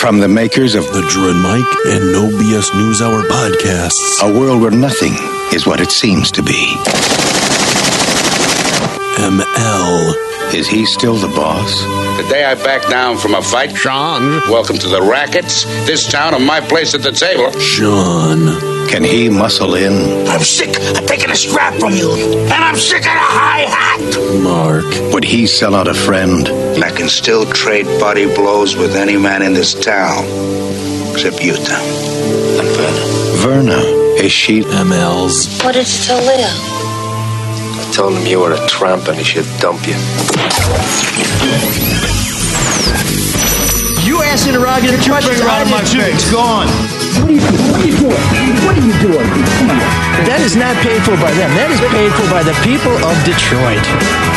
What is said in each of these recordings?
From the makers of The Drew and Mike and No BS News Hour podcasts. A World Where Nothing is What It Seems to Be. ML. Is he still the boss? The day I back down from a fight, Sean. welcome to the rackets. This town and my place at the table. Sean. Can he muscle in? I'm sick of taking a strap from you, and I'm sick of the high hat. Mark. Would he sell out a friend? I can still trade body blows with any man in this town, except you, Tom. And Verna. Verna, is she? ML's. What did you tell Leo? I told him you were a tramp and he should dump you. You ass interrogative questions out of my face. gone. What are you doing? What are you doing? That is not paid for by them. That is paid for by the people of Detroit.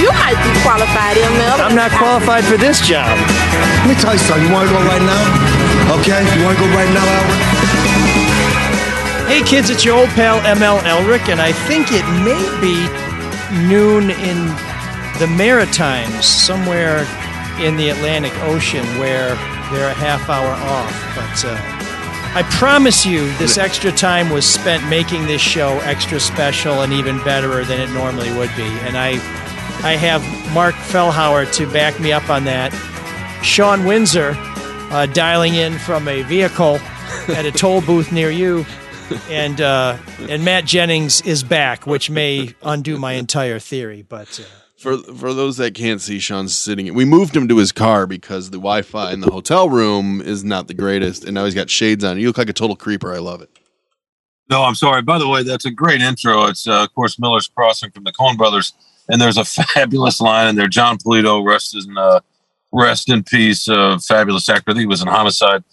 You might be qualified, ML. I'm not qualified for this job. Let me tell you something. You want to go right now? Okay? You want to go right now, Albert? Hey kids, it's your old pal ML Elrick, and I think it may be noon in the Maritimes, somewhere in the Atlantic Ocean, where they're a half hour off. But uh, I promise you, this extra time was spent making this show extra special and even better than it normally would be. And I, I have Mark Fellhauer to back me up on that. Sean Windsor uh, dialing in from a vehicle at a toll booth near you and uh, and Matt Jennings is back, which may undo my entire theory. But uh, For for those that can't see, Sean's sitting. We moved him to his car because the Wi-Fi in the hotel room is not the greatest, and now he's got shades on. You look like a total creeper. I love it. No, I'm sorry. By the way, that's a great intro. It's, uh, of course, Miller's Crossing from the Coen Brothers. And there's a fabulous line in there. Jon Polito, rest in, uh, rest in peace, uh, fabulous actor. He was in Homicide.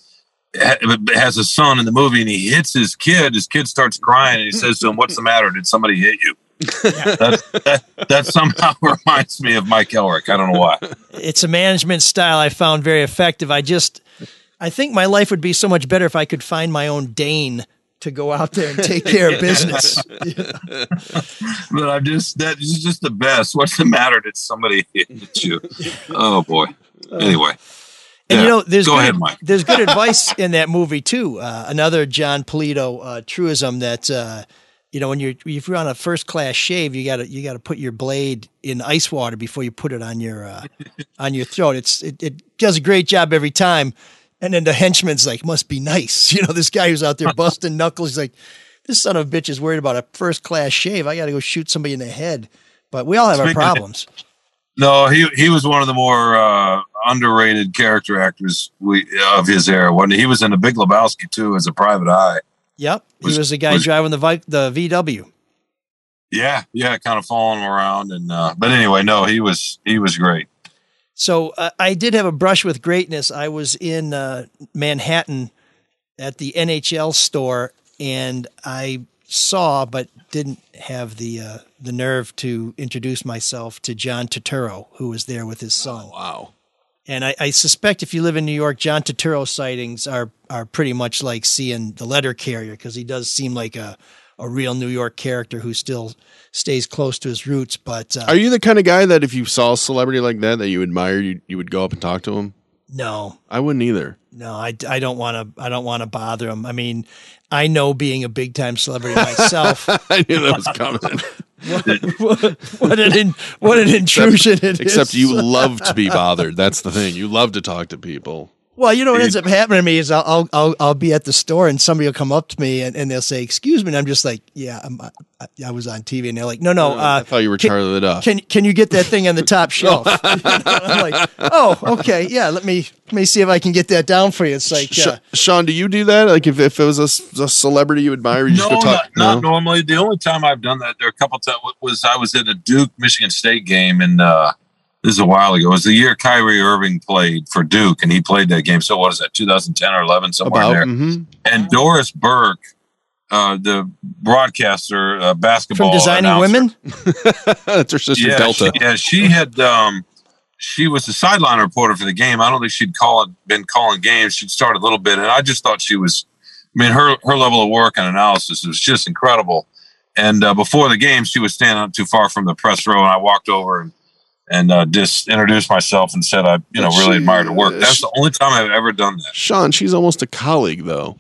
Has a son in the movie and he hits his kid. His kid starts crying and he says to him, What's the matter? Did somebody hit you? That, that, that somehow reminds me of Mike Elrick. I don't know why. it's a management style I found very effective. I just, I think my life would be so much better if I could find my own Dane to go out there and take care of business. But I'm just, that is just the best. What's the matter? Did somebody hit you? Oh, boy. Anyway. And Yeah. you know, there's Go good, ahead, Mike. there's good advice in that movie too. Uh, another Jon Polito uh, truism that uh, you know when you're if you're on a first class shave, you got to you got to put your blade in ice water before you put it on your uh, on your throat. It's it, it does a great job every time. And then the henchman's like, must be nice. You know, this guy who's out there busting knuckles. He's like, this son of a bitch is worried about a first class shave. I got to go shoot somebody in the head. But we all have our Speaking of- problems. No, he he was one of the more uh, underrated character actors we of his era. When he was in the Big Lebowski too, as a private eye. Yep, he Was- was the guy was- driving the vi- the VW. Yeah, yeah, kind of following around, and uh, but anyway, no, he was he was great. So uh, I did have a brush with greatness. I was in uh, Manhattan at the NHL store, and I saw but didn't have the uh, the nerve to introduce myself to John Turturro, who was there with his son. Wow. And I, I suspect if you live in New York, John Turturro sightings are are pretty much like seeing the letter carrier because he does seem like a a real New York character who still stays close to his roots. But uh, Are you the kind of guy that if you saw a celebrity like that that you admired, you, you would go up and talk to him? no, I wouldn't either. No, I, I don't want to. I don't want to bother him. I mean, I know being a big time celebrity myself. I knew that was coming. what, what an in, what an intrusion it is. Except you love to be bothered. That's the thing. You love to talk to people. Well, you know what ends up happening to me is I'll I'll I'll, I'll be at the store and somebody will come up to me and, and they'll say, "Excuse me," and I'm just like, "Yeah, I'm, I, I was on TV," and they're like, "No, no, uh, I thought you were can- Charlie the Duck. Can can you get that thing on the top shelf?" You know, I'm like, "Oh, okay, yeah. Let me let me see if I can get that down for you." It's like, Sh- uh, Sean, do you do that? Like if, if it was a celebrity you admire, you just no, go talk. not, not normally. The only time I've done that, there are a couple times was I was at a Duke Michigan State game, and uh, this is a while ago. It was the year Kyrie Irving played for Duke, and he played that game. So what is that, 2010 or 11, somewhere About, there? mhm. And Doris Burke, uh, the broadcaster, uh, basketball from designing announcer, women. That's her sister yeah, Delta. She, yeah, she had. Um, she was the sideline reporter for the game. I don't think she'd call it, been calling games. She'd started a little bit, and I just thought she was. I mean, her her level of work and analysis was just incredible. And uh, before the game, she was standing not too far from the press row, and I walked over and and uh, just introduced myself and said I, you know, But really she- admired her work. That's she- the only time I've ever done that. Sean, she's almost a colleague, though.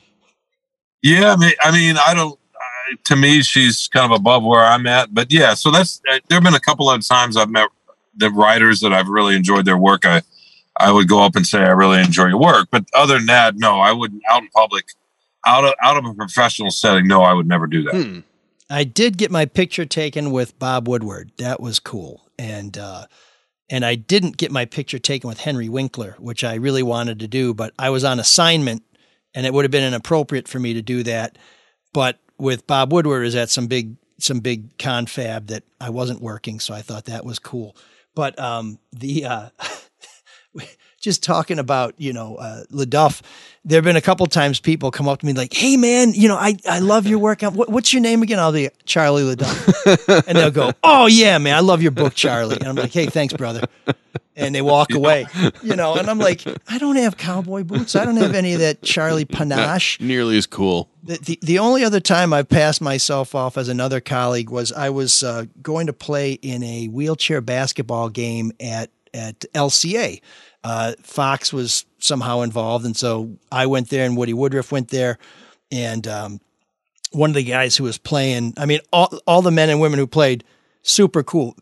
Yeah, I mean, I mean, I don't. I, to me, she's kind of above where I'm at. But yeah, so that's. Uh, there have been a couple of times I've met the writers that I've really enjoyed their work. I, I would go up and say I really enjoy your work. But other than that, no, I wouldn't out in public, out of out of a professional setting. No, I would never do that. Hmm. I did get my picture taken with Bob Woodward. That was cool. And uh and I didn't get my picture taken with Henry Winkler, which I really wanted to do, but I was on assignment and it would have been inappropriate for me to do that. But with Bob Woodward is at some big some big confab that I wasn't working, so I thought that was cool. But um the uh just talking about you know uh, LeDuff, there have been a couple times people come up to me like, "Hey man, you know I, I love your work. What, what's your name again?" I'll be Charlie LeDuff, and they'll go, "Oh yeah, man, I love your book, Charlie." And I'm like, "Hey, thanks, brother." And they walk away, you know, and I'm like, I don't have cowboy boots. I don't have any of that Charlie panache. Not nearly as cool. The, the, the only other time I've passed myself off as another colleague was I was uh, going to play in a wheelchair basketball game at at LCA. Uh, Fox was somehow involved, and so I went there, and Woody Woodruff went there, and um, one of the guys who was playing. I mean, all all the men and women who played, super cool,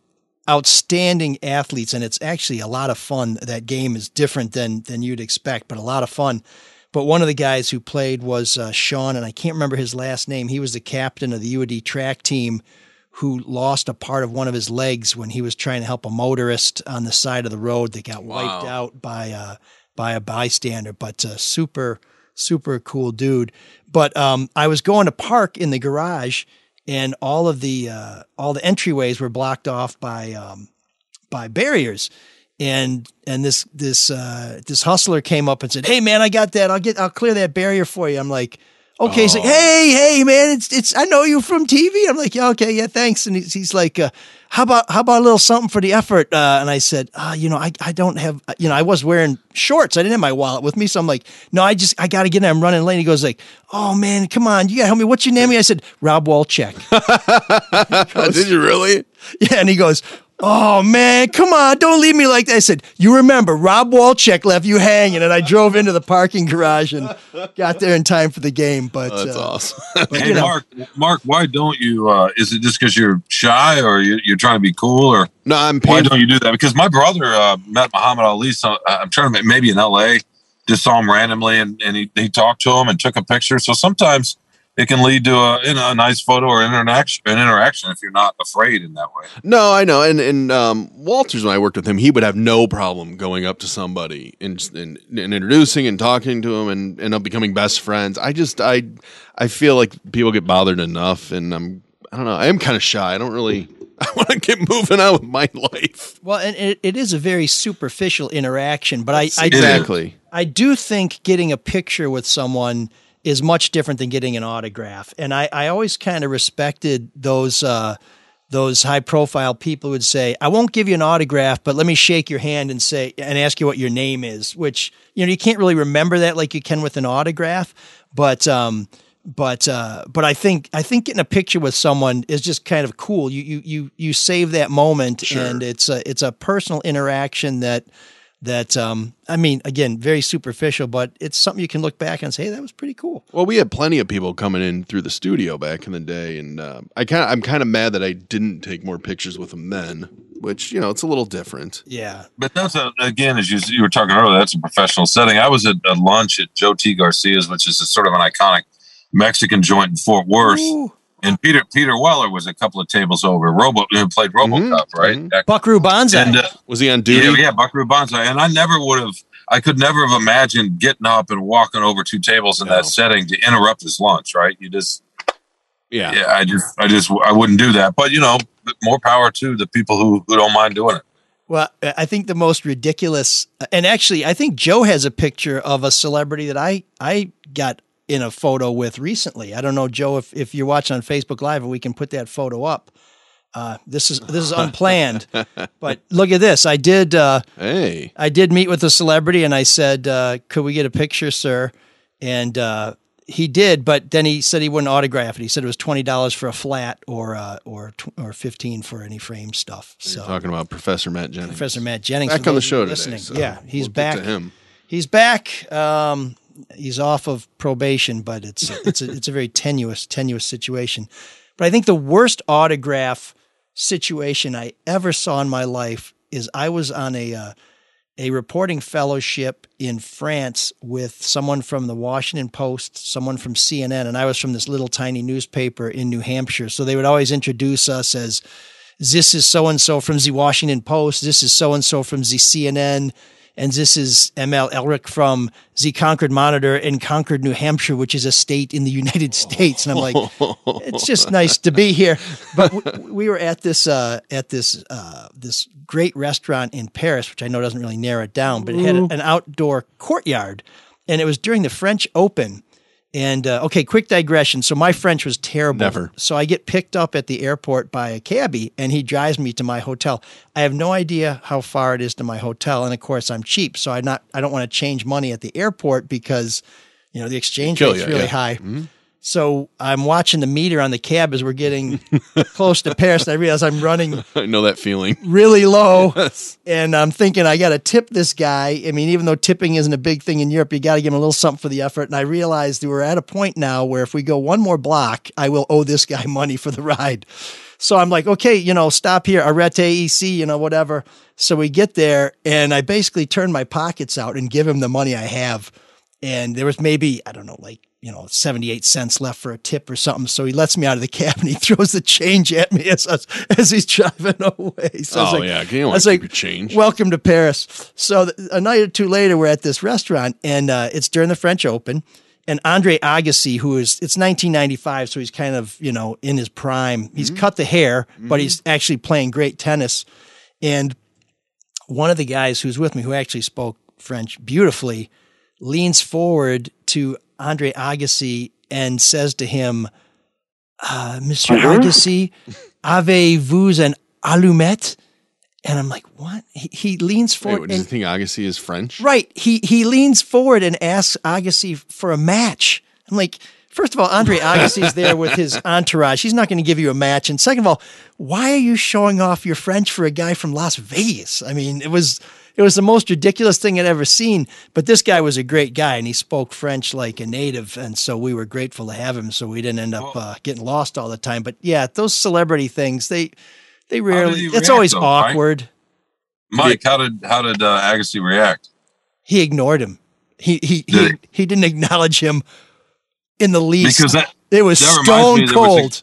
outstanding athletes, and it's actually a lot of fun. That game is different than than you'd expect, but a lot of fun. But one of the guys who played was uh, Sean, and I can't remember his last name. He was the captain of the UAD track team who lost a part of one of his legs when he was trying to help a motorist on the side of the road that got wiped Wow. out by uh, by a bystander. But uh, super super cool dude. But um, I was going to park in the garage, and all of the uh, all the entryways were blocked off by um, by barriers. And and this this uh, this hustler came up and said, "Hey man, I got that. I'll get I'll clear that barrier for you." I'm like, "Okay." He's like, "Hey hey man, it's it's I know you from TV." I'm like, "Yeah, okay, yeah, thanks." And he's, he's like, uh, "How about how about a little something for the effort?" Uh, and I said, uh, "You know, I I don't have you know I was wearing shorts. I didn't have my wallet with me, so I'm like, no, I just I got to get in. I'm running late." He goes like, "Oh man, come on, you got to help me. What's your name?" I said, "Rob Wolchek." Did you really? Yeah, and he goes, "Oh man, come on, don't leave me like that." I said, "You remember Rob Wolchek left you hanging," and I drove into the parking garage and got there in time for the game. But That's uh, awesome. but, Hey, know, Mark, Mark, why don't you? Uh, is it just because you're shy, or you, you're trying to be cool, or no, I'm why paying. don't you do that? Because my brother uh, met Muhammad Ali. So uh, I'm trying to maybe in L.A. Just saw him randomly, and, and he, he talked to him and took a picture. So sometimes it can lead to a, you know, a nice photo or interaction, an interaction if you're not afraid in that way. No, I know. And and um, Walters, when I worked with him, he would have no problem going up to somebody and, and, and introducing and talking to him and end up becoming best friends. I just I I feel like people get bothered enough, and I'm I don't know. I am kind of shy. I don't really. I want to get moving on with my life. well, and it, it is a very superficial interaction, but I, I exactly. I do think getting a picture with someone is much different than getting an autograph. And I, I always kind of respected those uh, those high profile people would say, I won't give you an autograph, but let me shake your hand and say and ask you what your name is, which you know, you can't really remember that like you can with an autograph. But um but uh, but I think I think getting a picture with someone is just kind of cool. You you you you save that moment, and it's a it's a personal interaction that that um, I mean, again, very superficial, but it's something you can look back and say, hey, that was pretty cool. Well, we had plenty of people coming in through the studio back in the day, and uh, I kind of I'm kind of mad that I didn't take more pictures with them then. Which you know, it's a little different. Yeah, But that's a, again, as you, you were talking earlier, that's a professional setting. I was at a lunch at Joe T. Garcia's, which is a sort of an iconic Mexican joint in Fort Worth. Ooh. And Peter Peter Weller was a couple of tables over. Robo who played RoboCop, right? Buckaroo Banzai. And, uh, Was he on duty? yeah, yeah, Buckaroo Banzai. And I never would have, I could never have imagined getting up and walking over two tables in No. that setting to interrupt his lunch, right? You just, yeah. yeah, I just, I just, I wouldn't do that. But you know, more power to the people who, who don't mind doing it. Well, I think the most ridiculous, and actually, I think Joe has a picture of a celebrity that I I got in a photo with recently. I don't know, Joe, if if you're watching on Facebook Live, we can put that photo up. Uh, this is this is unplanned, but look at this. I did uh, Hey. I did meet with a celebrity, and I said, uh, "Could we get a picture, sir?" And uh, he did, but then he said he wouldn't autograph it. He said it was twenty dollars for a flat or uh, or tw- or fifteen for any frame stuff. So You're talking about Professor Matt Jennings. Professor Matt Jennings Back on the show today. listening. so yeah, he's we'll back. to him. He's back. Um, he's off of probation, but it's it's a, it's a very tenuous tenuous situation. But I think the worst autograph situation I ever saw in my life is I was on a uh, a reporting fellowship in France with someone from the Washington Post, someone from CNN, and I was from this little tiny newspaper in New Hampshire. So they would always introduce us as this is so and so from the Washington Post, this is so and so from the CNN, and this is ML Elrick from the Concord Monitor in Concord, New Hampshire, which is a state in the United States. And I'm like, it's just nice to be here. But w- we were at this uh, at this uh, this great restaurant in Paris, which I know doesn't really narrow it down, but it had an outdoor courtyard, and it was during the French Open. And uh, okay, quick digression. So my French was terrible. Never. So I get picked up at the airport by a cabbie, and he drives me to my hotel. I have no idea how far it is to my hotel, and of course I'm cheap, so I not I don't want to change money at the airport because you know the exchange rate's ya, really yeah. Mm-hmm. So I'm watching the meter on the cab as we're getting close to Paris, and I realize I'm running I know that feeling. really low. And I'm thinking I got to tip this guy. I mean, even though tipping isn't a big thing in Europe, you got to give him a little something for the effort. And I realized we're at a point now where if we go one more block, I will owe this guy money for the ride. So I'm like, okay, you know, stop here, arete EC, you know, whatever. So we get there, and I basically turn my pockets out and give him the money I have. And there was maybe, I don't know, like, you know, 78 cents left for a tip or something. So he lets me out of the cab and he throws the change at me as, as, as he's driving away. So I was Oh, like, yeah, you I was keep like, your change. welcome to Paris. So th- a night or two later, we're at this restaurant and uh, it's during the French Open. And Andre Agassi, who is, it's 1995, so he's kind of, you know, in his prime. He's cut the hair, but he's actually playing great tennis. And one of the guys who's with me, who actually spoke French beautifully, leans forward to Andre Agassi and says to him, uh, Monsieur Agassi, avez-vous an allumette? And I'm like, what? He, he leans Wait, forward. what, does and- you think Agassi is French? Right. He he leans forward and asks Agassi for a match. I'm like, first of all, Andre Agassi's there with his entourage. He's not going to give you a match. And second of all, why are you showing off your French for a guy from Las Vegas? I mean, it was it was the most ridiculous thing I'd ever seen. But this guy was a great guy, and he spoke French like a native, and so we were grateful to have him. So we didn't end up uh, getting lost all the time. But yeah, those celebrity things they they rarely. he It's react, always though, awkward. Mike, how did how did uh, Agassi react? he ignored him. He he he, Did he didn't acknowledge him in the least. Because that it was that stone me there was a- cold.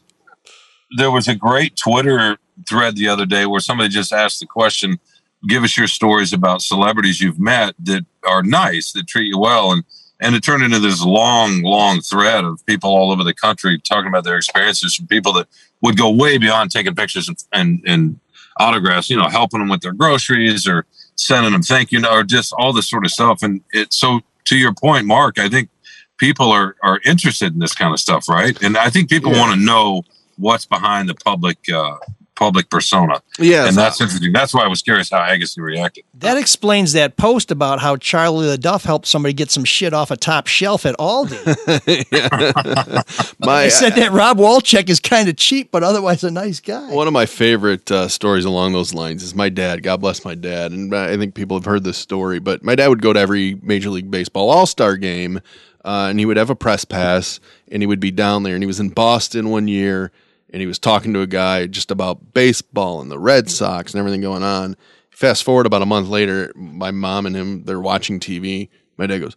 there was a great Twitter thread the other day where somebody just asked the question, "Give us your stories about celebrities you've met that are nice, that treat you well," and and it turned into this long, long thread of people all over the country talking about their experiences from people that would go way beyond taking pictures and and, and autographs, you know, helping them with their groceries or sending them thank you or just all this sort of stuff. And it so to your point, Mark, I think people are are interested in this kind of stuff, right? And I think people Yeah. want to know what's behind the public uh, public persona. Yeah, and that's interesting. That's why I was curious how Agassi reacted. That explains that post about how Charlie the Duff helped somebody get some shit off a top shelf at Aldi. My I said that Rob Wolchek is kind of cheap, but otherwise a nice guy. One of my favorite uh, stories along those lines is my dad. God bless my dad, and I think people have heard this story. But my dad would go to every Major League Baseball All Star game, uh, and he would have a press pass, and he would be down there. And he was in Boston one year, and he was talking to a guy just about baseball and the Red Sox and everything going on. Fast forward about a month later, my mom and him they're watching TV. My dad goes,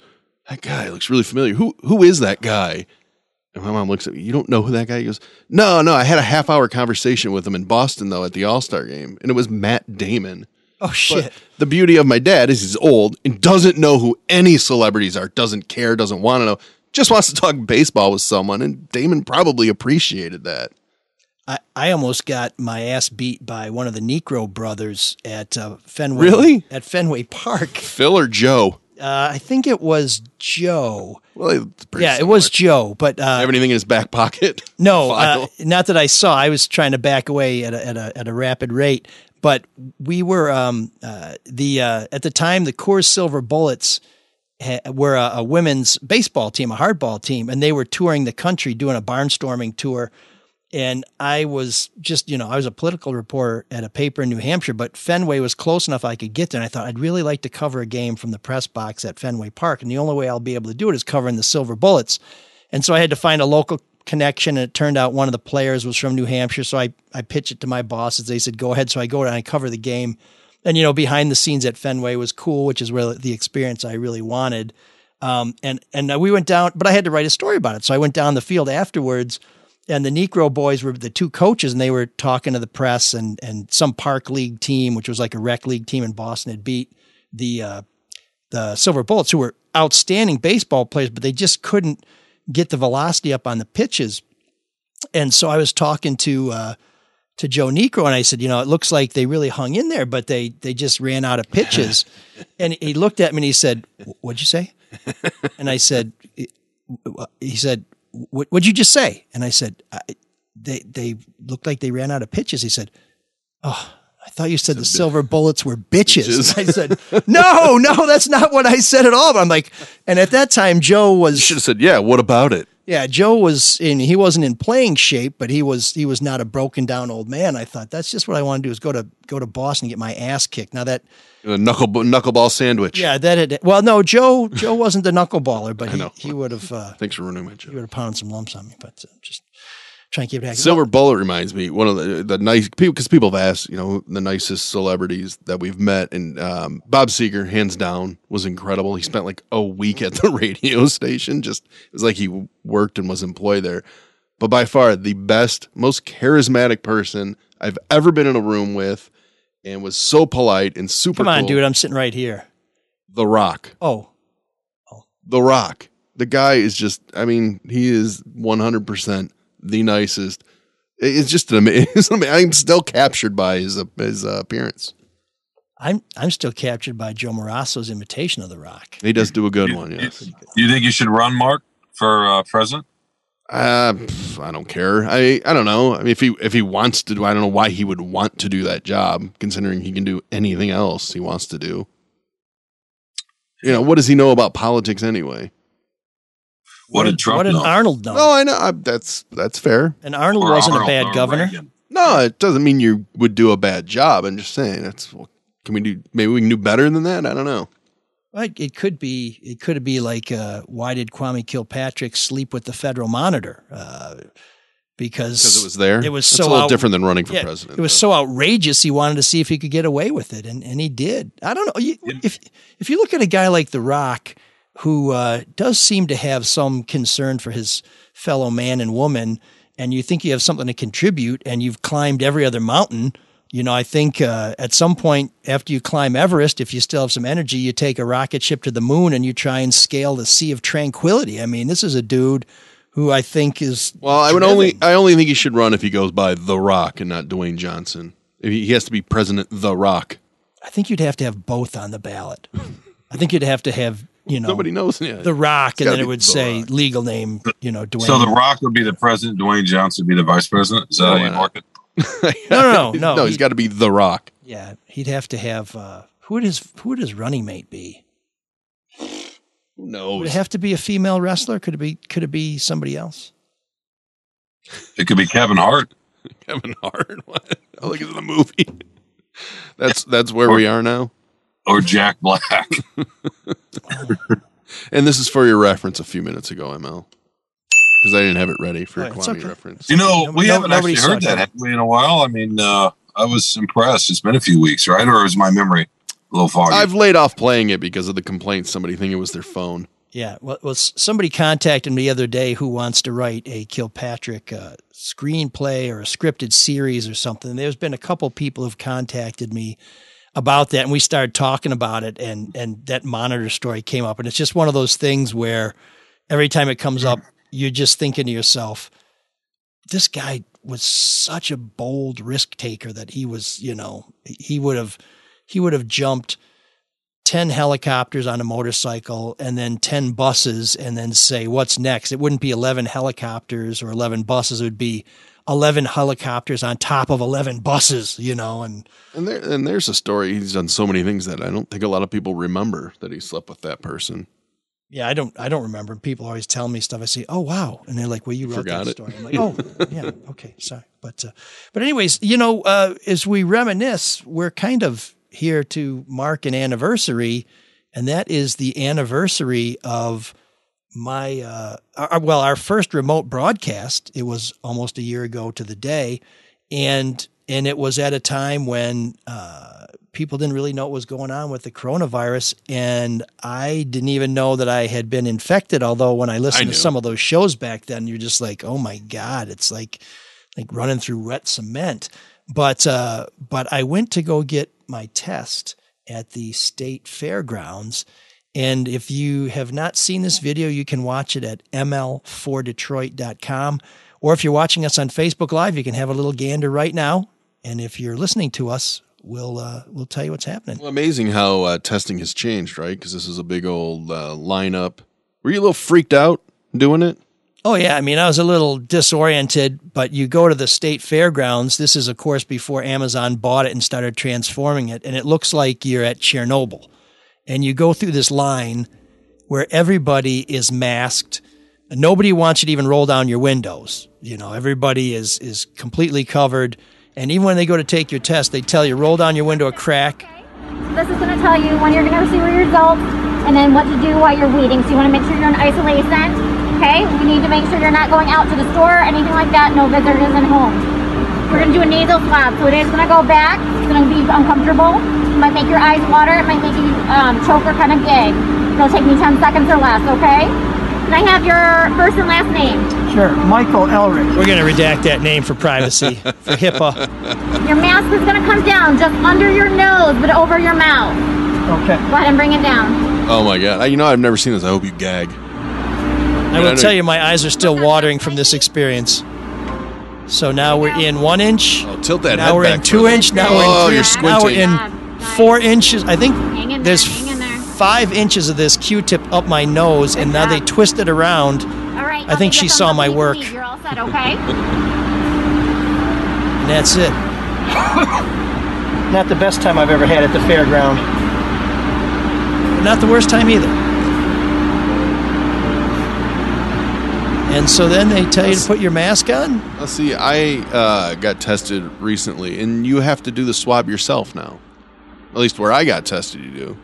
"That guy looks really familiar. Who who is that guy?" And my mom looks at me, you don't know who that guy is? He goes, No, no, I had a half hour conversation with him in Boston, though, at the All Star game, and it was Matt Damon. Oh, shit. But the beauty of my dad is he's old and doesn't know who any celebrities are, doesn't care, doesn't want to know, just wants to talk baseball with someone, and Damon probably appreciated that. I, I almost got my ass beat by one of the Niekro brothers at uh, Fenway. Really? At Fenway Park. Phil or Joe? Uh, I think it was Joe. Well, yeah, it was Joe, but uh, Have anything in his back pocket? No, uh, not that I saw. I was trying to back away at a, at a, at a rapid rate. But we were um, uh, the uh, at the time the Coors Silver Bullets ha- were a, a women's baseball team, a hardball team, and they were touring the country doing a barnstorming tour. And I was just, you know, I was a political reporter at a paper in New Hampshire, but Fenway was close enough I could get there. And I thought I'd really like to cover a game from the press box at Fenway Park. And the only way I'll be able to do it is covering the Silver Bullets. And so I had to find a local connection. And it turned out one of the players was from New Hampshire. So I, I pitched it to my bosses. They said, go ahead. So I go and I cover the game. And, you know, behind the scenes at Fenway was cool, which is where the experience I really wanted. Um, and, and we went down, but I had to write a story about it. So I went down the field afterwards and the Niekro boys were the two coaches, and they were talking to the press, and and some park league team, which was like a rec league team in Boston, had beat the uh, the Silver Bullets, who were outstanding baseball players, but they just couldn't get the velocity up on the pitches. And so I was talking to uh, to Joe Niekro, and I said, you know, it looks like they really hung in there, but they they just ran out of pitches. and he looked at me and he said, "What'd you say?" And I said, he said, what, would you just say? And I said, I, they, they looked like they ran out of pitches. He said, Oh, I thought you said the silver bullets were bitches. I said, No, no, that's not what I said at all. But I'm like, and at that time, Joe was. should have said, Yeah, what about it? Yeah, Joe was in. He wasn't in playing shape, but he was. He was not a broken down old man. I thought that's just what I want to do is go to go to Boston and get my ass kicked. Now that a knuckle knuckleball sandwich. Yeah, that. Had, well, no, Joe. Joe wasn't the knuckleballer, but he, he would have. Uh, Thanks for ruining my joke. He would have pounded some lumps on me, but uh, just trying to keep it. Silver Bullet reminds me one of the the nice people because people have asked, you know, the nicest celebrities that we've met, and um, Bob Seger, hands down, was incredible. He spent like a week at the radio station. Just it was like he worked and was employed there. But by far the best, most charismatic person I've ever been in a room with, and was so polite and super. Come on, cool. dude! I'm sitting right here. The Rock. Oh, oh, The Rock. The guy is just. I mean, he is 100 percent the nicest. It's just an amazing. I'm still captured by his his uh, appearance. I'm I'm still captured by Joe Marasso's imitation of The Rock. He does do a good one. Yes. You think you should run Mark for uh, president? Uh, I don't care. I I don't know. I mean, if he if he wants to do, I don't know why he would want to do that job, considering he can do anything else he wants to do. You know, what does he know about politics anyway? What, did Trump What did know? Arnold know? No, I know I, that's that's fair. And Arnold Or wasn't Arnold a bad governor. Reagan. No, it doesn't mean you would do a bad job. I'm just saying that's. Well, can we do? Maybe we can do better than that. I don't know. Like it could be, it could be like, uh, why did Kwame Kilpatrick sleep with the federal monitor? Uh, because Because it was there. It was That's so a little out- different than running for yeah, president. It was so outrageous. He wanted to see if he could get away with it, and and he did. I don't know. You, if if you look at a guy like The Rock, who uh, does seem to have some concern for his fellow man and woman, and you think you have something to contribute, and you've climbed every other mountain. You know, I think uh, at some point after you climb Everest, if you still have some energy, you take a rocket ship to the moon and you try and scale the Sea of Tranquility. I mean, this is a dude who I think is Well, I would only I only think he should run if he goes by The Rock and not Dwayne Johnson. He has to be President The Rock. I think you'd have to have both on the ballot. I think you'd have to have you know Nobody knows. Yeah. the Rock, It's and then it would The say Rock. legal name, you know, Dwayne. So The Rock would be the president, Dwayne Johnson would be the vice president. Is that No, how you work it? no, no, no, no, he's he- got to be The Rock. yeah, he'd have to have uh, who would his who would his running mate be? Who Would it have to be a female wrestler? Could it be could it be somebody else? It could be Kevin Hart. Kevin Hart. What? Oh, look at the movie. That's that's where we are now. Or Jack Black. And this is for your reference a few minutes ago, ML. Because I didn't have it ready for a Oh, Kwame okay. reference. You know, we no- haven't actually heard that Jack. in a while. I mean, uh, I was impressed. It's been a few weeks, right? Or is my memory a little foggy? I've laid off playing it because of the complaints. Somebody thinking it was their phone. Yeah, well, well, somebody contacted me the other day who wants to write a Kilpatrick uh, screenplay or a scripted series or something. There's been a couple people who've contacted me about that, and we started talking about it, and and that monitor story came up, and it's just one of those things where every time it comes up, you're just thinking to yourself, this guy was such a bold risk taker that he was, you know, he would have he would have jumped 10 helicopters on a motorcycle and then 10 buses and then say what's next it wouldn't be 11 helicopters or 11 buses. It would be 11 helicopters on top of 11 buses you know and And there and there's a story. He's done so many things that I don't think a lot of people remember that he slept with that person. Yeah, I don't. I don't remember. People always tell me stuff. I say, "Oh wow," and they're like, "Well, you wrote Forgot that it. story." I'm like, "Oh, yeah, okay, sorry." But, uh, but anyways, you know, uh, as we reminisce, we're kind of here to mark an anniversary, and that is the anniversary of my uh, our, well, our first remote broadcast. It was almost a year ago to the day, and and it was at a time when uh, people didn't really know what was going on with the coronavirus, and I didn't even know that I had been infected. Although when I listened I to some of those shows back then, you're just like, oh my god, it's like like running through wet cement. But uh, but I went to go get my test at the state fairgrounds. And if you have not seen this video, you can watch it at ml4detroit.com. Or if you're watching us on Facebook Live, you can have a little gander right now. And if you're listening to us, we'll uh, we'll tell you what's happening. Well, amazing how uh, testing has changed, right? Because this is a big old uh, lineup. Were you a little freaked out doing it? Oh yeah, I mean I was a little disoriented, but you go to the state fairgrounds. This is of course before Amazon bought it and started transforming it, and it looks like you're at Chernobyl. And you go through this line where everybody is masked. Nobody wants you to even roll down your windows. You know, everybody is is completely covered. And even when they go to take your test, they tell you roll down your window a crack. Okay. This is going to tell you when you're going to receive your results and then what to do while you're waiting. So you want to make sure you're in isolation. Okay? You need to make sure you're not going out to the store or anything like that. No visitors in home. We're going to do a nasal swab. So it is going to go back. It's going to be uncomfortable. It might make your eyes water. It might make you um, choke or kind of gag. It'll take me 10 seconds or less. Okay? Can I have your first and last name? Sure, Michael Elrick. We're going to redact that name for privacy, for HIPAA. Your mask is going to come down just under your nose, but over your mouth. Okay. Go ahead and bring it down. Oh my god! I, you know I've never seen this. I hope you gag. I will tell you, my eyes are still watering from this experience. So now we're in one inch. Oh, tilt that Now head we're in back two further. inch. Now Oh, we're in you're three. Now we're in oh, four inches. I think Hang in there, there's hang there. five inches of this Q-tip up my nose, and now they twist it around. All right. I think she saw my work. You're all set, okay? And that's it. Not the best time I've ever had at the fairground. But not the worst time either. And so then they tell you to put your mask on. Let's see. I uh, got tested recently, and you have to do the swab yourself now. At least where I got tested, you do.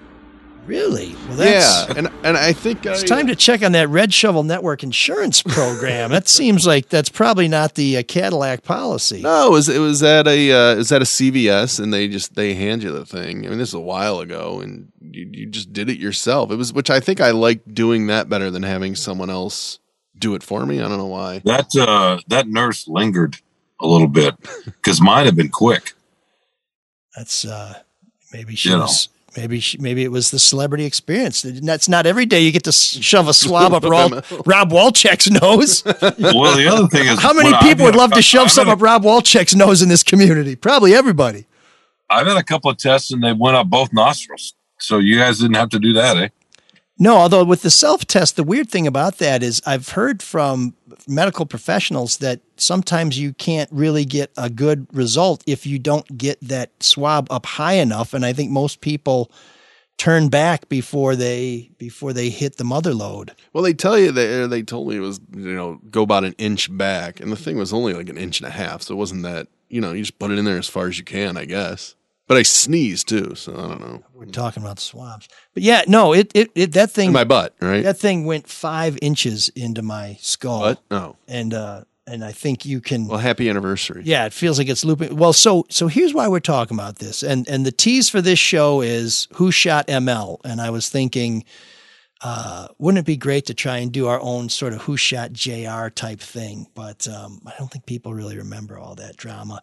Really? Well, that's, yeah, and and I think It's I, time to check on that Red Shovel Network insurance program. that seems like that's probably not the uh, Cadillac policy. No, it was it was at a uh, was at a CVS, and they just they hand you the thing. I mean, this is a while ago, and you, you just did it yourself. It was which I think I like doing that better than having someone else do it for me. I don't know why. That uh, that nurse lingered a little bit because mine had been quick. That's uh, maybe she You know. was. Maybe she, maybe it was the celebrity experience. That's not every day you get to shove a swab up Rob, Rob Wolchek's nose. Well, the other thing is, How many when I've people would love to shove I've some had up Rob Wolchek's nose in this community? Probably everybody. I've had a couple of tests and they went up both nostrils. So you guys didn't have to do that, eh? No, although with the self test, the weird thing about that is I've heard from medical professionals that sometimes you can't really get a good result if you don't get that swab up high enough. And I think most people turn back before they before they hit the mother load. Well, they tell you that they told me it was you know go about an inch back, and the thing was only like an inch and a half, so it wasn't that you know you just put it in there as far as you can, I guess. But I sneezed too, so I don't know. We're talking about swabs, but yeah, no, it it, it that thing In my butt, right? that thing went five inches into my skull. What? No. and uh, and I think you can. Well, happy anniversary. Yeah, it feels like it's looping. Well, so so here's why we're talking about this, and and the tease for this show is who shot ML, and I was thinking, uh, wouldn't it be great to try and do our own sort of who shot JR type thing? But um, I don't think people really remember all that drama.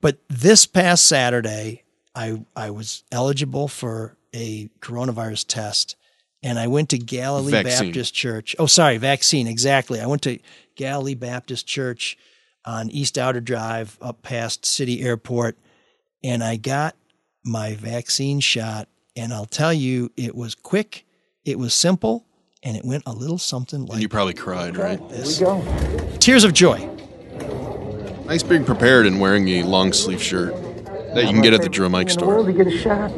But this past Saturday, I I was eligible for a coronavirus test, and I went to Galilee Vaccine. Baptist Church. Oh, sorry, vaccine. Exactly. I went to Galilee Baptist Church on East Outer Drive up past City Airport, and I got my vaccine shot. And I'll tell you, it was quick, it was simple, and it went a little something like And you probably cried, right? this. Tears of joy. Nice being prepared and wearing a long sleeve shirt that you can get at the Drum Mike In the world store. to get a shot.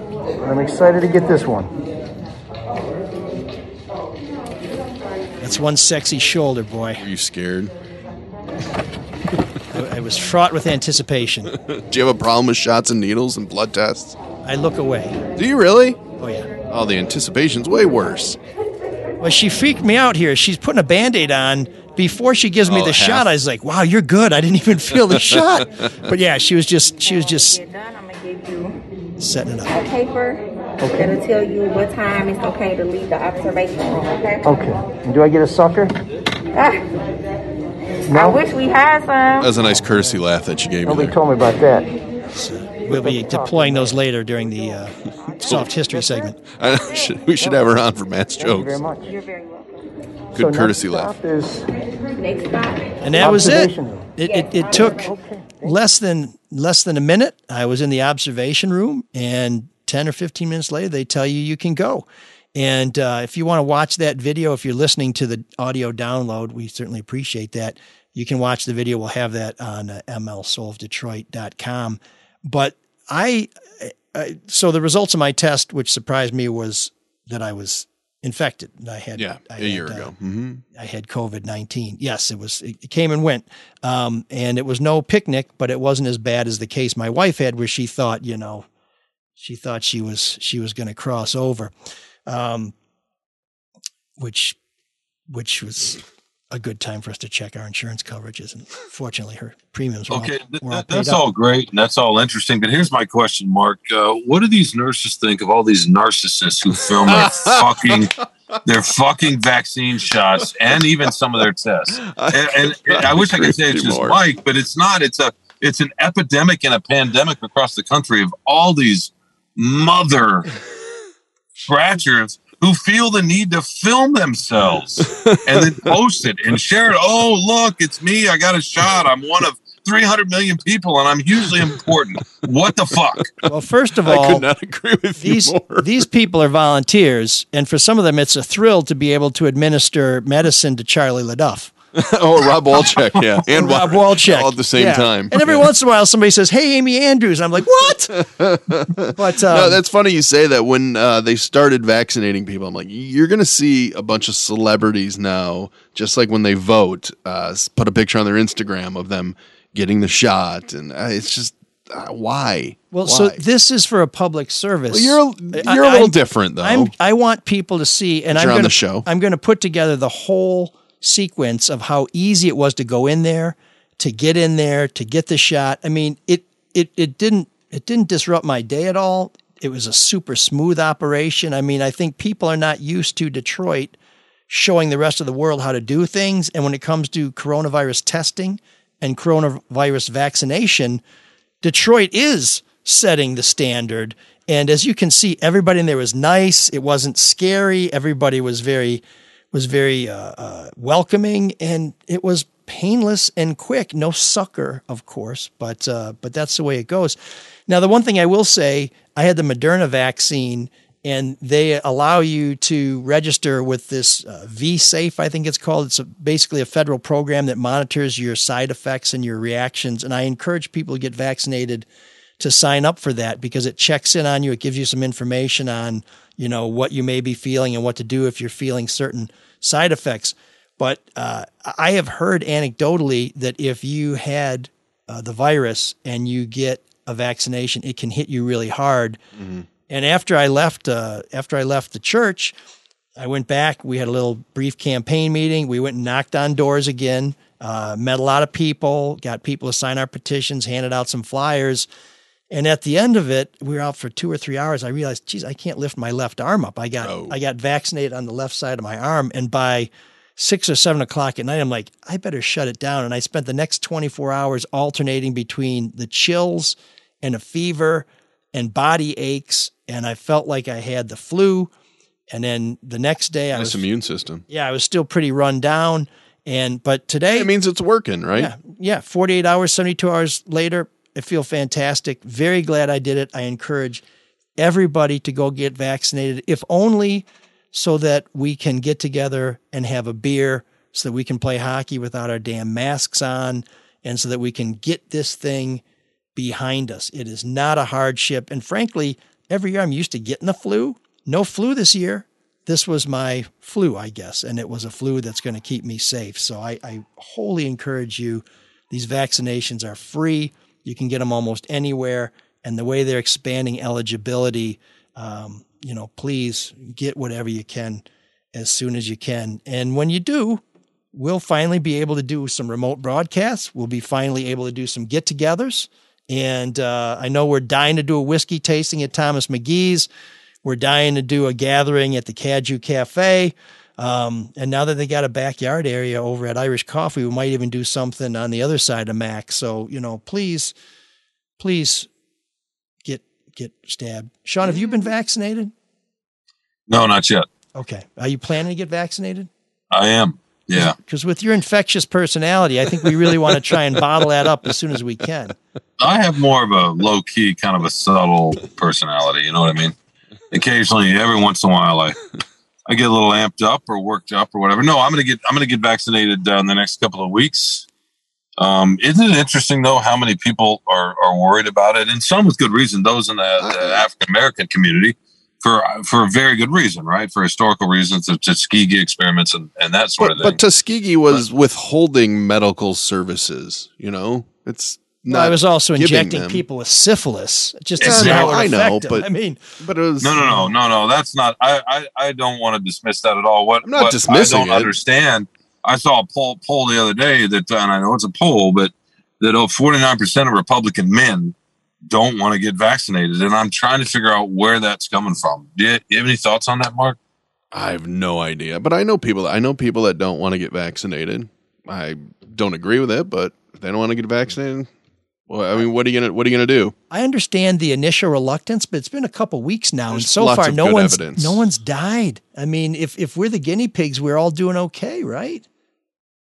I'm excited to get this one. That's one sexy shoulder, boy. Are you scared? I I was fraught with anticipation. Do you have a problem with shots and needles and blood tests? I look away. Do you really? Oh yeah. Oh, the anticipation's way worse. Well, she freaked me out here. She's putting a band-aid on before she gives me Oh, the half. shot. I was like, "Wow, you're good." I didn't even feel the shot. But yeah, she was just she was just I'm gonna you setting it up. a paper that'll tell you what time it's okay to leave the observation room. Okay. Okay. And do I get a sucker? Ah, I wish we had some. That was a nice courtesy laugh that you gave me. Nobody told me about that. We'll be deploying those later during the uh, soft history segment. Should, we should have her on for Matt's Thank you very jokes. much. You're very welcome. Good so courtesy next laugh. And that was it. It, it, it took less than less than a minute. I was in the observation room, and ten or fifteen minutes later, they tell you you can go. And uh, if you want to watch that video, if you're listening to the audio download, we certainly appreciate that. You can watch the video. We'll have that on uh, mlsoulofdetroit.com. But I, I, so the results of my test, which surprised me, was that I was infected. I had Yeah, I a year had, uh, ago. hmm I had COVID nineteen. Yes, it was. It came and went, um, and it was no picnic, but it wasn't as bad as the case my wife had, where she thought, you know, she thought she was she was going to cross over, um, which which was a good time for us to check our insurance coverages, and fortunately, her premiums were Okay, th- were all paid that's up. all great and that's all interesting. But here's my question, Mark: uh, What do these nurses think of all these narcissists who film their fucking their fucking vaccine shots and even some of their tests? And, and I wish I could say it's just anymore. Mike, but it's not. It's a it's an epidemic and a pandemic across the country of all these mother scratchers who feel the need to film themselves and then post it and share it. Oh, look, it's me. I got a shot. I'm one of 300 million people and I'm hugely important. What the fuck? Well, first of all, I all, could not agree with these you more. these people are volunteers, and for some of them, it's a thrill to be able to administer medicine to Charlie LeDuff. oh, Rob Wolchek, yeah, and Rob Wa- Wolchek all at the same Yeah. time. And every Yeah. once in a while, somebody says, "Hey, Amy Andrews," and I'm like, "What?" but um, no, that's funny you say that. When uh, they started vaccinating people, I'm like, you're going to see a bunch of celebrities now, just like when they vote, uh, put a picture on their Instagram of them getting the shot, and uh, it's just uh, why? well, Why? so this is for a public service. Well, you're you're a little I'm- different, though. I'm, I want people to see, and I'm you're on gonna, the show. I'm going to put together the whole sequence of how easy it was to go in there, to get in there, to get the shot. I mean, it it it didn't it didn't disrupt my day at all. It was a super smooth operation. I mean, I think people are not used to Detroit showing the rest of the world how to do things. And when it comes to coronavirus testing and coronavirus vaccination, Detroit is setting the standard. And as you can see, everybody in there was nice. It wasn't scary. Everybody was very was very uh, uh, welcoming, and it was painless and quick. No sucker, of course, but uh, but that's the way it goes. Now, the one thing I will say, I had the Moderna vaccine, and they allow you to register with this uh, V-Safe, I think it's called. It's a, basically a federal program that monitors your side effects and your reactions. And I encourage people to get vaccinated to sign up for that because it checks in on you. It gives you some information on, you know, what you may be feeling and what to do if you're feeling certain side effects. But uh, I have heard anecdotally that if you had uh, the virus and you get a vaccination, it can hit you really hard. And after I left, uh, after I left the church, I went back. We had a little brief campaign meeting. We went and knocked on doors again. Uh, met a lot of people. Got people to sign our petitions. Handed out some flyers. And at the end of it, we were out for two or three hours. I realized, geez, I can't lift my left arm up. I got oh. I got vaccinated on the left side of my arm, and by six or seven o'clock at night, I'm like, I better shut it down. And I spent the next 24 hours alternating between the chills and a fever and body aches, and I felt like I had the flu. And then the next day, I nice was immune system. yeah, I was still pretty run down. And but today It means it's working, right? yeah, yeah. 48 hours, 72 hours later, I feel fantastic. Very glad I did it. I encourage everybody to go get vaccinated, if only so that we can get together and have a beer, so that we can play hockey without our damn masks on, and so that we can get this thing behind us. It is not a hardship. And frankly, every year I'm used to getting the flu. No flu this year. this was my flu, I guess, and it was a flu that's going to keep me safe. So I, I wholly encourage you. These vaccinations are free. You can get them almost anywhere. And the way they're expanding eligibility, um, you know, please get whatever you can as soon as you can. And when you do, we'll finally be able to do some remote broadcasts. We'll be finally able to do some get togethers. And uh, I know we're dying to do a whiskey tasting at Thomas Magee's. We're dying to do a gathering at the Caju Cafe. Um, and now that they got a backyard area over at Irish Coffee, we might even do something on the other side of Mack. So, you know, please, please get get stabbed. Sean, have you been vaccinated? No, not yet. Okay. Are you planning to get vaccinated? I am. Yeah. Because with your infectious personality, I think we really want to try and bottle that up as soon as we can. I have more of a low key, kind of a subtle personality. You know what I mean? Occasionally, every once in a while, I I get a little amped up or worked up or whatever. No, I'm gonna get I'm gonna get vaccinated uh, in the next couple of weeks. Um, isn't it interesting though how many people are are worried about it, and some with good reason. Those in the, the African American community for for a very good reason, right? For historical reasons, the Tuskegee experiments and, and that sort But, of thing. but Tuskegee was withholding medical services. You know, it's No, not. I was also injecting them. people with syphilis. Just to Yeah, see no, how I know, but- I mean, But it was No, no, no, no, no. That's not. I, I, I don't want to dismiss that at all. What I'm not what dismissing I don't it. understand. I saw a poll poll the other day that, and I know it's a poll, but that 49 percent of Republican men don't want to get vaccinated, and I'm trying to figure out where that's coming from. Do you, you have any thoughts on that, Mark? I have no idea, but I know people. I know people that don't want to get vaccinated. I don't agree with it, but if they don't want to get vaccinated, well, I mean, what are you gonna what are you gonna do? I understand the initial reluctance, but it's been a couple weeks now, and so far no one's evidence. no one's died. I mean, if if we're the guinea pigs, we're all doing okay, right?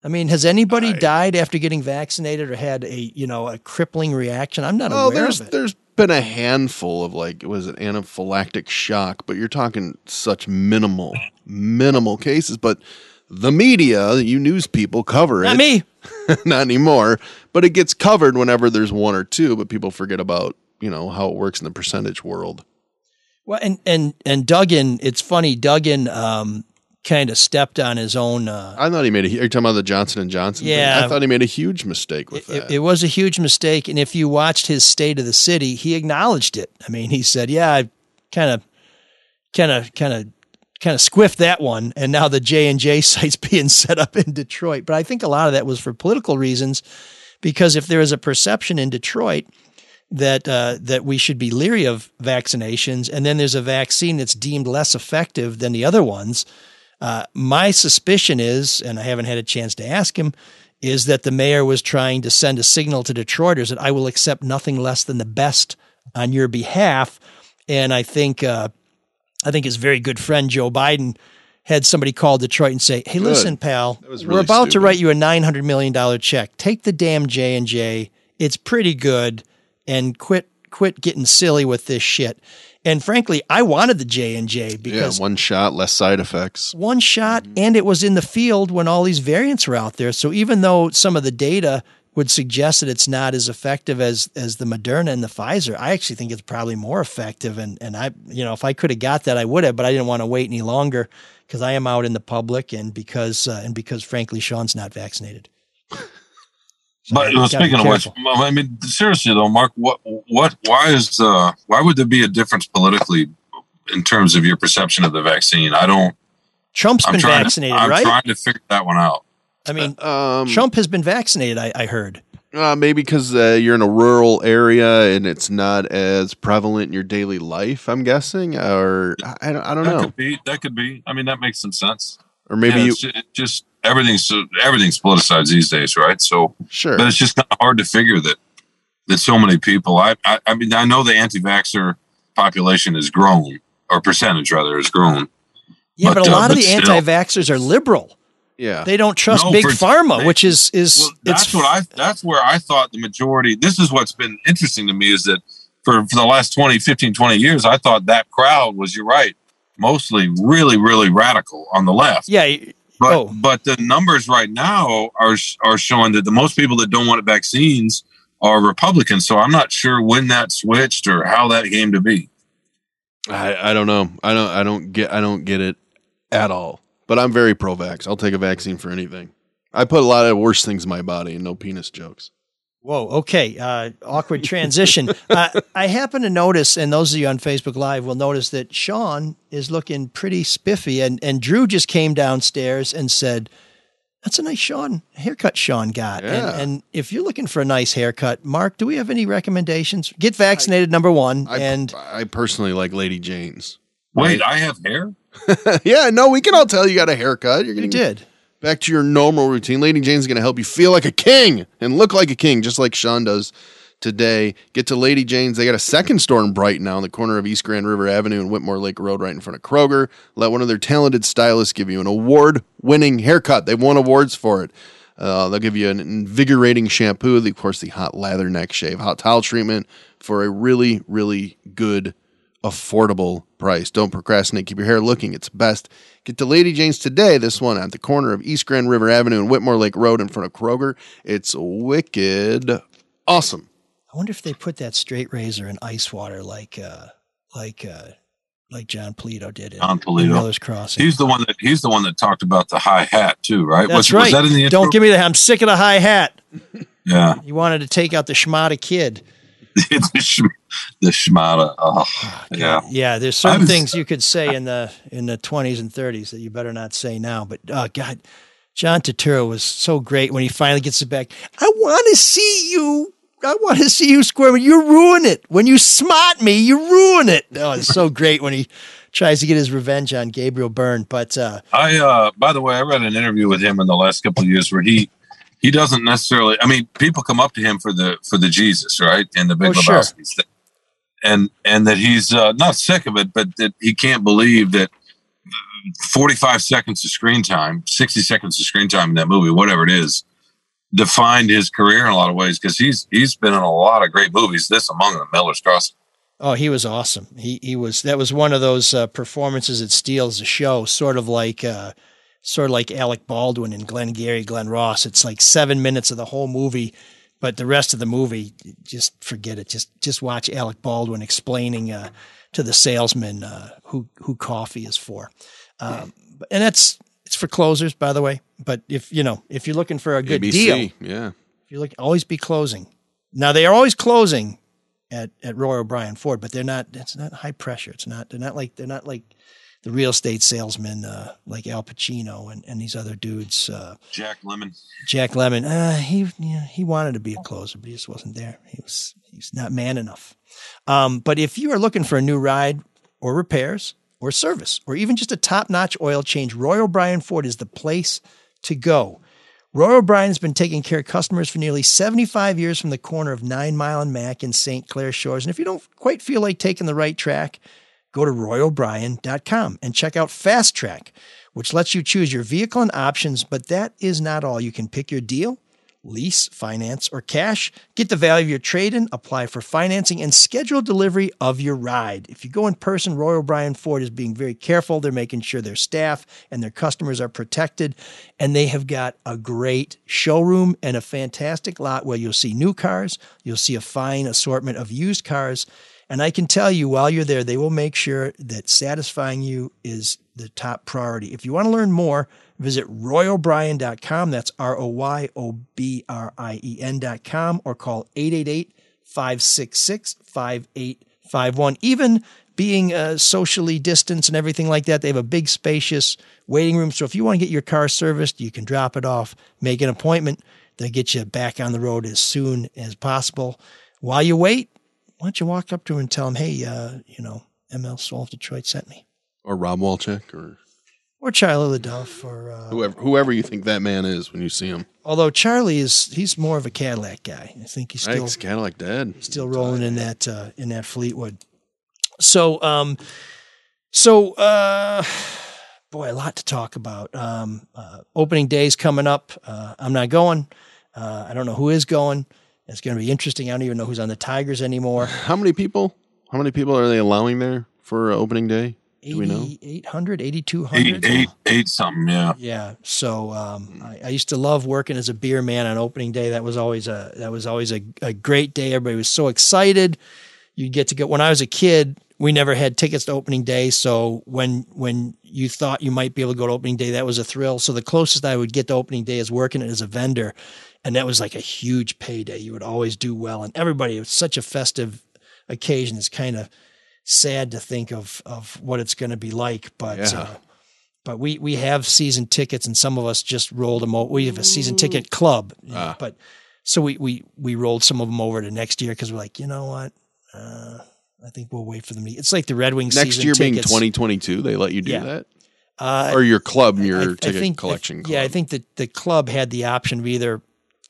I mean, has anybody died after getting vaccinated or had a you know a crippling reaction? I'm not Oh, aware there's of it. there's been a handful of like was it anaphylactic shock, but you're talking such minimal minimal cases. But the media, you news people cover it. Not me. not anymore. But it gets covered whenever there's one or two. But people forget about you know how it works in the percentage world. Well, and and and Duggan, it's funny. Duggan um, kind of stepped on his own. Uh, I thought he made a. Are you talking about the Johnson and Johnson? thing? Yeah. I thought he made a huge mistake with it, that. it was a huge mistake, and if you watched his State of the City, he acknowledged it. I mean, he said, "Yeah, I kind of, kind of, kind of." Kind of squiffed that one, and now the J and J site's being set up in Detroit. But I think a lot of that was for political reasons, because if there is a perception in Detroit that uh, that we should be leery of vaccinations, and then there's a vaccine that's deemed less effective than the other ones. Uh, my suspicion is, and I haven't had a chance to ask him, is that the mayor was trying to send a signal to Detroiters that I will accept nothing less than the best on your behalf. And I think uh, I think his very good friend Joe Biden had somebody call Detroit and say, "Hey, Good. listen, pal, was we're really about to write you a nine hundred million dollar check. Take the damn J and J. It's pretty good, and quit quit getting silly with this shit." And frankly, I wanted the J and J yeah, because one shot, less side effects. one shot mm-hmm. and it was in the field when all these variants were out there. So even though some of the data would suggest that it's not as effective as as the Moderna and the Pfizer, I actually think it's probably more effective. And and I you know if I could have got that, I would have, but I didn't want to wait any longer because I am out in the public and because uh, and because frankly Sean's not vaccinated. But well, speaking of which. I mean, seriously though, Mark, what, what, why is, uh, why would there be a difference politically in terms of your perception of the vaccine? I don't. Trump's I'm been vaccinated, to, I'm right? trying to figure that one out. I mean, Um, Trump has been vaccinated. I, I heard. Uh, maybe because uh, you're in a rural area and it's not as prevalent in your daily life. I'm guessing, or I, I don't, I don't that know. could be. That could be. I mean, that makes some sense. Or maybe Yeah, you- it's ju- it just everything's everything's politicized these days, right? So Sure. but it's just kind of hard to figure that that so many people. I, I I mean, I know the anti-vaxxer population has grown, or percentage rather has grown. Yeah, but, But, a uh, lot of the still. anti-vaxxers are liberal. Yeah, They don't trust No, big for- pharma, which is is Well, that's it's what I. That's where I thought the majority. This is what's been interesting to me is that for for the last 20, 15, 20 years, I thought that crowd was. You're right. Mostly really, really radical on the left. yeah. But oh. but the numbers right now are are showing that the most people that don't want vaccines are Republicans. So I'm not sure when that switched or how that came to be. I, I don't know. I don't I don't get I don't get it at all. But I'm very pro vax. I'll take a vaccine for anything. I put a lot of worse things in my body and no penis jokes. Whoa. Okay. Uh, awkward transition. uh, I happen to notice, and those of you on Facebook Live will notice that Sean is looking pretty spiffy, and and Drew just came downstairs and said, "That's a nice Sean haircut Sean got." Yeah. And, and if you're looking for a nice haircut, Mark, do we have any recommendations? Get vaccinated, number one, I, and I personally like Lady Jane's. Wait, I have hair. yeah, no, we can all tell you got a haircut. You're you did. back to your normal routine. Lady Jane's going to help you feel like a king and look like a king, just like Sean does today. Get to Lady Jane's. They got a second store in Brighton now on the corner of East Grand River Avenue and Whitmore Lake Road, right in front of Kroger. Let one of their talented stylists give you an award winning haircut. They've won awards for it. Uh, they'll give you an invigorating shampoo, the, of course, the hot lather neck shave, hot towel treatment for a really, really good affordable price. Don't procrastinate. Keep your hair looking its best. Get to Lady Jane's today. This one at the corner of East Grand River Avenue and Whitmore Lake Road in front of Kroger. It's wicked awesome. I wonder if they put that straight razor in ice water like uh, like uh, like Jon Polito did in, Jon in Polito. Miller's Crossing. He's the one that he's the one that talked about the high hat too, right? That's was, right. Was that in the intro? Don't give me the. I'm sick of the high hat. Yeah, He wanted to take out the schmata kid. the, sh- the schmata. Oh, yeah. Yeah, there's certain was- things you could say in the in the 20s and 30s that you better not say now. But oh God, John Turturro was so great when he finally gets it back. I want to see you. I want to see you squirm. You ruin it when you smart me. You ruin it. Oh, it's so great when he tries to get his revenge on Gabriel Byrne. But uh, I uh by the way, I read an interview with him in the last couple of years where he he doesn't necessarily I mean, people come up to him for the for the Jesus, right? And the Big Oh, sure. Lebowski's thing. And and that he's uh, not sick of it, but that he can't believe that 45 seconds of screen time, 60 seconds of screen time in that movie, whatever it is, defined his career in a lot of ways because he's he's been in a lot of great movies. This among them, Miller's Crossing. Oh, he was awesome. He he was that was one of those uh, performances that steals the show, sort of like uh, sort of like Alec Baldwin and Glengarry Glen Ross. It's like seven minutes of the whole movie, but the rest of the movie, just forget it. Just just watch Alec Baldwin explaining uh, to the salesman uh, who who coffee is for, um, and that's it's for closers, by the way. But if you know if you're looking for a good ABC, deal, yeah. if you look, always be closing. Now they are always closing at at Roy O'Brien Ford, but they're not. It's not high pressure. It's not. They're not like they're not like the real estate salesmen uh, like Al Pacino and, and these other dudes. Uh, Jack Lemmon. Jack Lemmon. Uh, he yeah, he wanted to be a closer, but he just wasn't there. He was he's not man enough. Um, but if you are looking for a new ride or repairs or service or even just a top notch oil change, Roy O'Brien Ford is the place to go. Roy O'Brien has been taking care of customers for nearly 75 years from the corner of Nine Mile and Mack in St. Clair Shores. And if you don't quite feel like taking the right track, go to royobrien.com and check out Fast Track, which lets you choose your vehicle and options. But that is not all. You can pick your deal, lease, finance, or cash. Get the value of your trade in, apply for financing, and schedule delivery of your ride. If you go in person, Roy O'Brien Ford is being very careful. They're making sure their staff and their customers are protected. And they have got a great showroom and a fantastic lot where you'll see new cars, you'll see a fine assortment of used cars. And I can tell you while you're there, they will make sure that satisfying you is the top priority. If you want to learn more, visit royobrien.com. That's R O Y O B R I E N.com or call 888 566 5851. Even being uh, socially distanced and everything like that, they have a big, spacious waiting room. So if you want to get your car serviced, you can drop it off, make an appointment. They'll get you back on the road as soon as possible. While you wait, why don't you walk up to him and tell him, hey, uh, you know, ML Soul of Detroit sent me. Or Rob Wolchek or Or Charlie LeDuff, or uh, whoever whoever you think that man is when you see him. although Charlie is he's more of a Cadillac guy. I think he's still he's Cadillac dad. still rolling in that uh, in that Fleetwood. So um, so uh, boy, a lot to talk about. Um, uh, opening days coming up. Uh, I'm not going. Uh, I don't know who is going. It's going to be interesting. I don't even know who's on the Tigers anymore. How many people? How many people are they allowing there for uh, opening day? Do we know? 800, 8200. Eight, eight, eight something, yeah. Yeah. So um, I, I used to love working as a beer man on opening day. That was always a that was always a, a great day. Everybody was so excited. You'd get to go when I was a kid. we never had tickets to opening day. So when when you thought you might be able to go to opening day, that was a thrill. So the closest I would get to opening day is working as a vendor, and that was like a huge payday. You would always do well, and everybody. It was such a festive occasion. It's kind of sad to think of of what it's going to be like, but. Yeah. Uh, but we we have season tickets, and some of us just rolled them. over. We have a season ticket club, you know, Ah. but so we we we rolled some of them over to next year because we're like, you know what, uh, I think we'll wait for them. To, it's like the Red Wings Next season year being 2022, they let you do Yeah. that? Uh, or your club, your I ticket think- collection club? Yeah, I think that the club had the option of either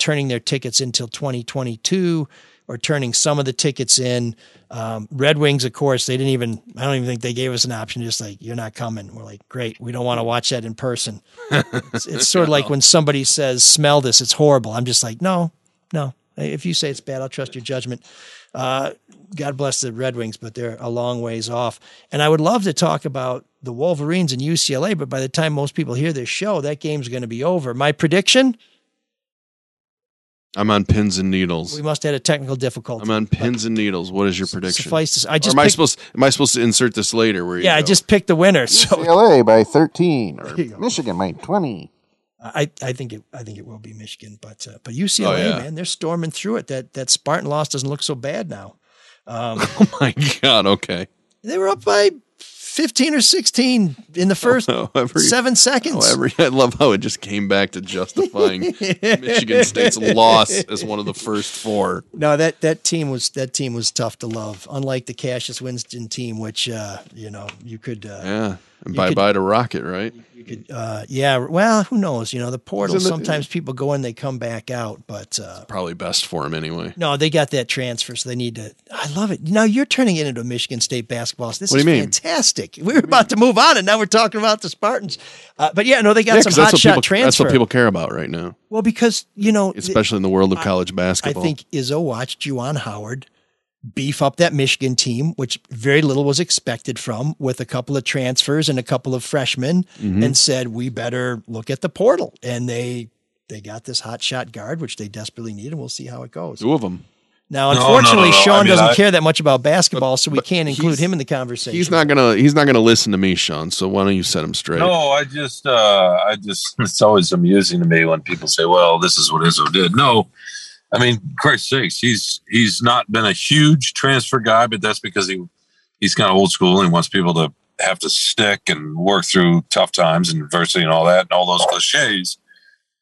turning their tickets until 2022 or turning some of the tickets in. Um, Red Wings, of course, they didn't even, I don't even think they gave us an option. Just like, you're not coming. We're like, great. We don't want to watch that in person. it's, it's sort of like when somebody says, smell this, it's horrible. I'm just like, no, no. If you say it's bad, I'll trust your judgment. Uh, God bless the Red Wings, but they're a long ways off. And I would love to talk about the Wolverines and UCLA, but by the time most people hear this show, that game's going to be over. My prediction: I'm on pins and needles. we must have had a technical difficulty. I'm on pins and needles. What is your prediction? suffice to say- I just or am I picked- supposed? Am I supposed to insert this later? Where you yeah, I go? just picked the winner. So UCLA by 13 or Michigan by 20. I, I think it I think it will be Michigan, but uh, but UCLA Oh, yeah. man, they're storming through it. That that Spartan loss doesn't look so bad now. Um, oh my god! Okay. they were up by fifteen or sixteen in the first However- seven seconds. However, I love how it just came back to justifying Michigan State's loss as one of the first four. No, that that team was that team was tough to love. Unlike the Cassius Winston team, which uh, you know you could uh, Yeah, and bye could- bye to Rocket, right? you could uh, yeah. Well, who knows? You know the portal. It- Sometimes people go in, they come back out, but uh, Probably best for him anyway. no, they got that transfer, so they need to. I love it. Now you're turning it into a Michigan State basketball. This What do is you mean? fantastic. We were about to move on, and now we're talking about the Spartans. Uh, but yeah, no, they got Yeah, some hot shot people. transfer. That's what people care about right now, well, because you know, especially in the world of college I basketball. I think Izzo watched Juwan Howard beef up that Michigan team, which very little was expected from, with a couple of transfers and a couple of freshmen, Mhm. and said we better look at the portal. And they they got this hot shot guard, which they desperately need, and we'll see how it goes. Two of them. Now, No, no, unfortunately, no, no. Sean I mean, doesn't I- care that much about basketball, so we can't include him in the conversation. He's not gonna. He's not gonna listen to me, Sean. So why don't you set him straight? No, I just, uh, I just, it's always amusing to me when people say, well, this is what Izzo did. No, I mean, Christ's sakes, he's, he's not been a huge transfer guy, but that's because he, he's kind of old school and he wants people to have to stick and work through tough times and adversity and all that and all those cliches.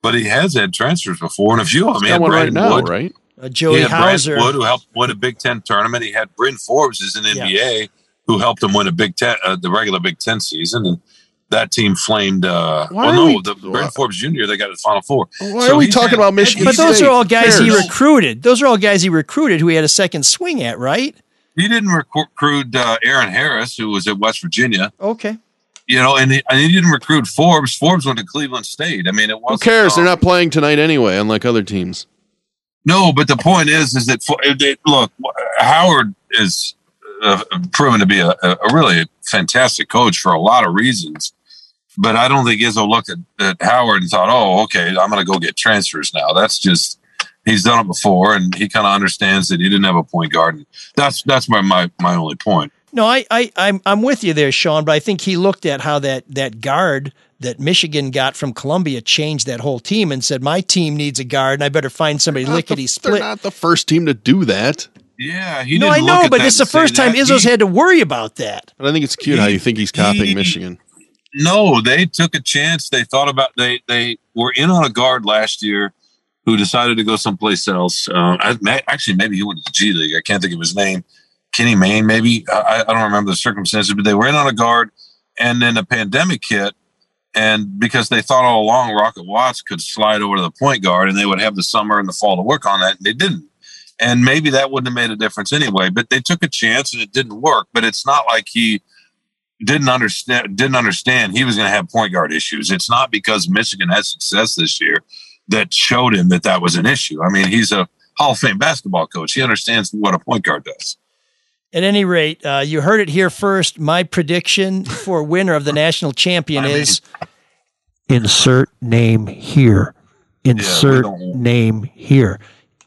But he has had transfers before and a few of them. He had got one right now, Wood. right? Uh, Joey he had Brandon Hauser. Wood, who helped win a Big Ten tournament. He had Bryn Forbes as an NBA, who helped him win a Big Ten, uh, the regular Big Ten season, and that team flamed. Uh, well, no, we- the Bryn Forbes Jr. They got to the Final Four. Why are we talking had- about Michigan But those are all guys he recruited. Those are all guys he recruited who he had a second swing at, right? He didn't recruit uh, Eron Harris, who was at West Virginia. Okay. You know, and he, and he didn't recruit Forbes. Forbes went to Cleveland State. I mean, it was. Who was cares? They're not playing tonight anyway, unlike other teams. No, but the point is, is that for, it, it- look, Howard is uh, proven to be a, a really fantastic coach for a lot of reasons. But I don't think Izzo looked at, at Howard and thought, "Oh, okay, I'm going to go get transfers now." That's just he's done it before, and he kind of understands that he didn't have a point guard. And that's that's my my my only point. No, I, I, I'm, I'm with you there, Sean. But I think he looked at how that that guard that Michigan got from Columbia changed that whole team and said, "My team needs a guard, and I better find somebody lickety split. They're not the first team to do that. Yeah, he No, didn't I look know, at but that this is the first time that. Izzo's He- had to worry about that. But I think it's cute how you think he's copying Michigan. No, they took a chance. They thought about they they were in on a guard last year who decided to go someplace else. Um, I, actually, maybe he went to the G League. I can't think of his name. Kenny Mayne, maybe. I, I don't remember the circumstances, but they were in on a guard, and then a pandemic hit. And because they thought all along Rocket Watts could slide over to the point guard, and they would have the summer and the fall to work on that, and they didn't. And maybe that wouldn't have made a difference anyway. But they took a chance, and it didn't work. But it's not like he didn't understand didn't understand he was going to have point guard issues. It's not because Michigan had success this year that showed him that that was an issue. I mean, he's a Hall of Fame basketball coach. He understands what a point guard does. At any rate, uh, you heard it here first. My prediction for winner of the national champion is insert name here. Insert name here.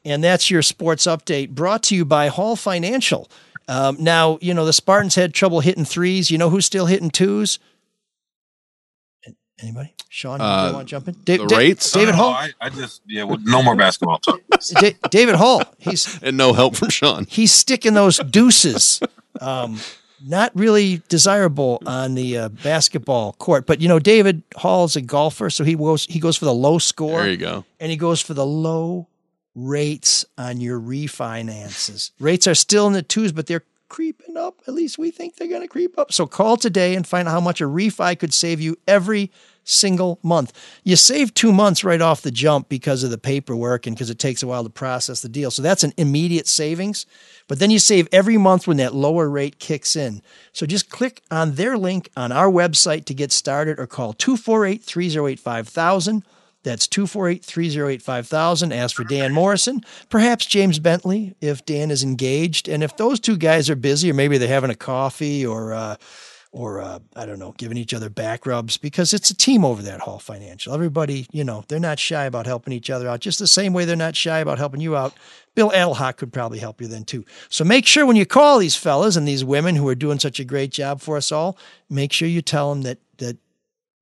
And that's your sports update brought to you by Hall Financial. Um, now, you know, the Spartans had trouble hitting threes. You know who's still hitting twos? Anybody? Sean, you Uh, want to jump in? the Da- rates? David No, Hall. I, I just yeah, well, no more basketball talk. Da- David Hall. He's and no help from Sean. he's sticking those deuces. Um, not really desirable on the uh, basketball court, but you know, David Hall is a golfer, so he goes he goes for the low score. There you go. and he goes for the low rates on your refinances. Rates are still in the twos, but they're creeping up. At least we think they're going to creep up. So call today and find out how much a refi could save you every single month. You save two months right off the jump because of the paperwork and because it takes a while to process the deal. So that's an immediate savings. But then you save every month when that lower rate kicks in. So just click on their link on our website to get started or call 248 308 5000. That's 248 308 5000. Ask for Dan Morrison, perhaps James Bentley if Dan is engaged. And if those two guys are busy, or maybe they're having a coffee or, uh, or uh, I don't know, giving each other back rubs because it's a team over there at Hall Financial. Everybody, you know, they're not shy about helping each other out, just the same way they're not shy about helping you out. Bill Adelhock could probably help you then too. So make sure when you call these fellas and these women who are doing such a great job for us all, make sure you tell them that that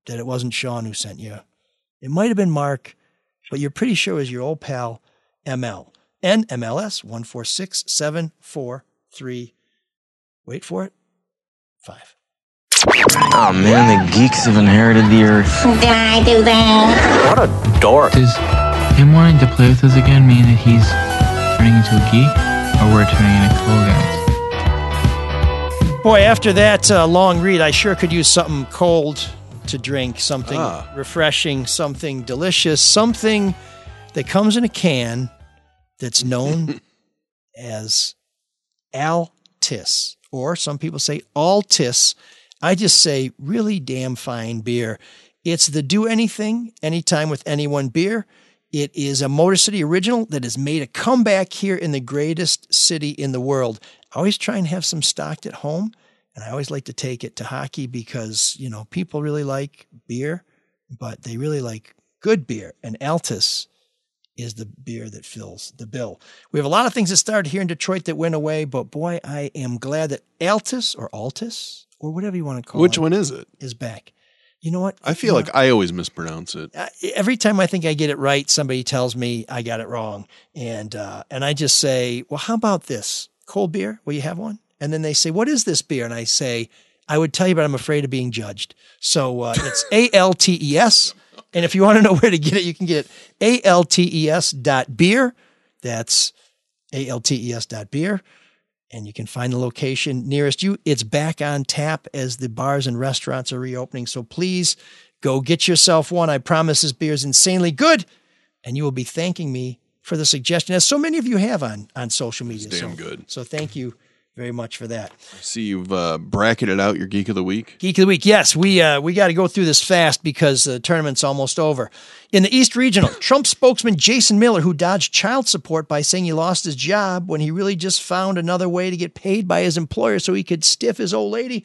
that it wasn't Sean who sent you. It might have been Mark, but you're pretty sure it was your old pal ML. NMLS 146743. Wait for it. Five. Oh man, the geeks have inherited the earth. Did I do that? What a dork. Does him wanting to play with us again mean that he's turning into a geek, or we're turning into cool guys? Boy, after that uh, long read, I sure could use something cold to drink, something Ah. refreshing, something delicious, something that comes in a can that's known as Altis, or some people say Altis. I just say really damn fine beer. It's the do anything, anytime with anyone beer. It is a Motor City original that has made a comeback here in the greatest city in the world. I always try and have some stocked at home, and I always like to take it to hockey because, you know, people really like beer, but they really like good beer. And Altus is the beer that fills the bill. We have a lot of things that started here in Detroit that went away, but boy, I am glad that Altus or Altus or whatever you want to call Which it Which one is it? is back. You know what? I feel like I always mispronounce it. Every time I think I get it right, somebody tells me I got it wrong, and uh, and I just say, "Well, how about this cold beer? Will you have one?" And then they say, "What is this beer?" And I say, "I would tell you, but I'm afraid of being judged." So uh, it's A L T E S, and if you want to know where to get it, you can get it A L T E S dot beer. That's A L T E S dot beer and you can find the location nearest you. It's back on tap as the bars and restaurants are reopening. So please go get yourself one. I promise this beer is insanely good, and you will be thanking me for the suggestion, as so many of you have on on social media. It's damn so, good. So thank you very much for that. I see you've uh, bracketed out your geek of the week. Geek of the week. Yes, we uh, we got to go through this fast because the tournament's almost over. In the East Regional, Trump spokesman Jason Miller, who dodged child support by saying he lost his job when he really just found another way to get paid by his employer so he could stiff his old lady.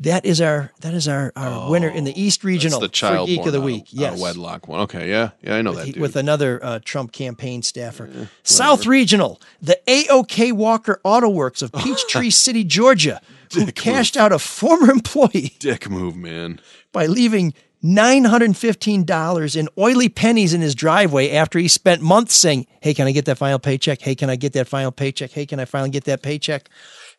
That is our that is our, our winner in the East Regional Oh, the child for Geek of the out Week. of Yes, wedlock one. Okay, yeah, yeah, I know that dude. with another uh, Trump campaign staffer. South Regional, the AOK Walker Auto Works of Peachtree City, Georgia, who cashed out a former employee Dick move, man. by leaving $915 in oily pennies in his driveway after he spent months saying, Hey, can I get that final paycheck? Hey, can I get that final paycheck? Hey, can I finally get that paycheck?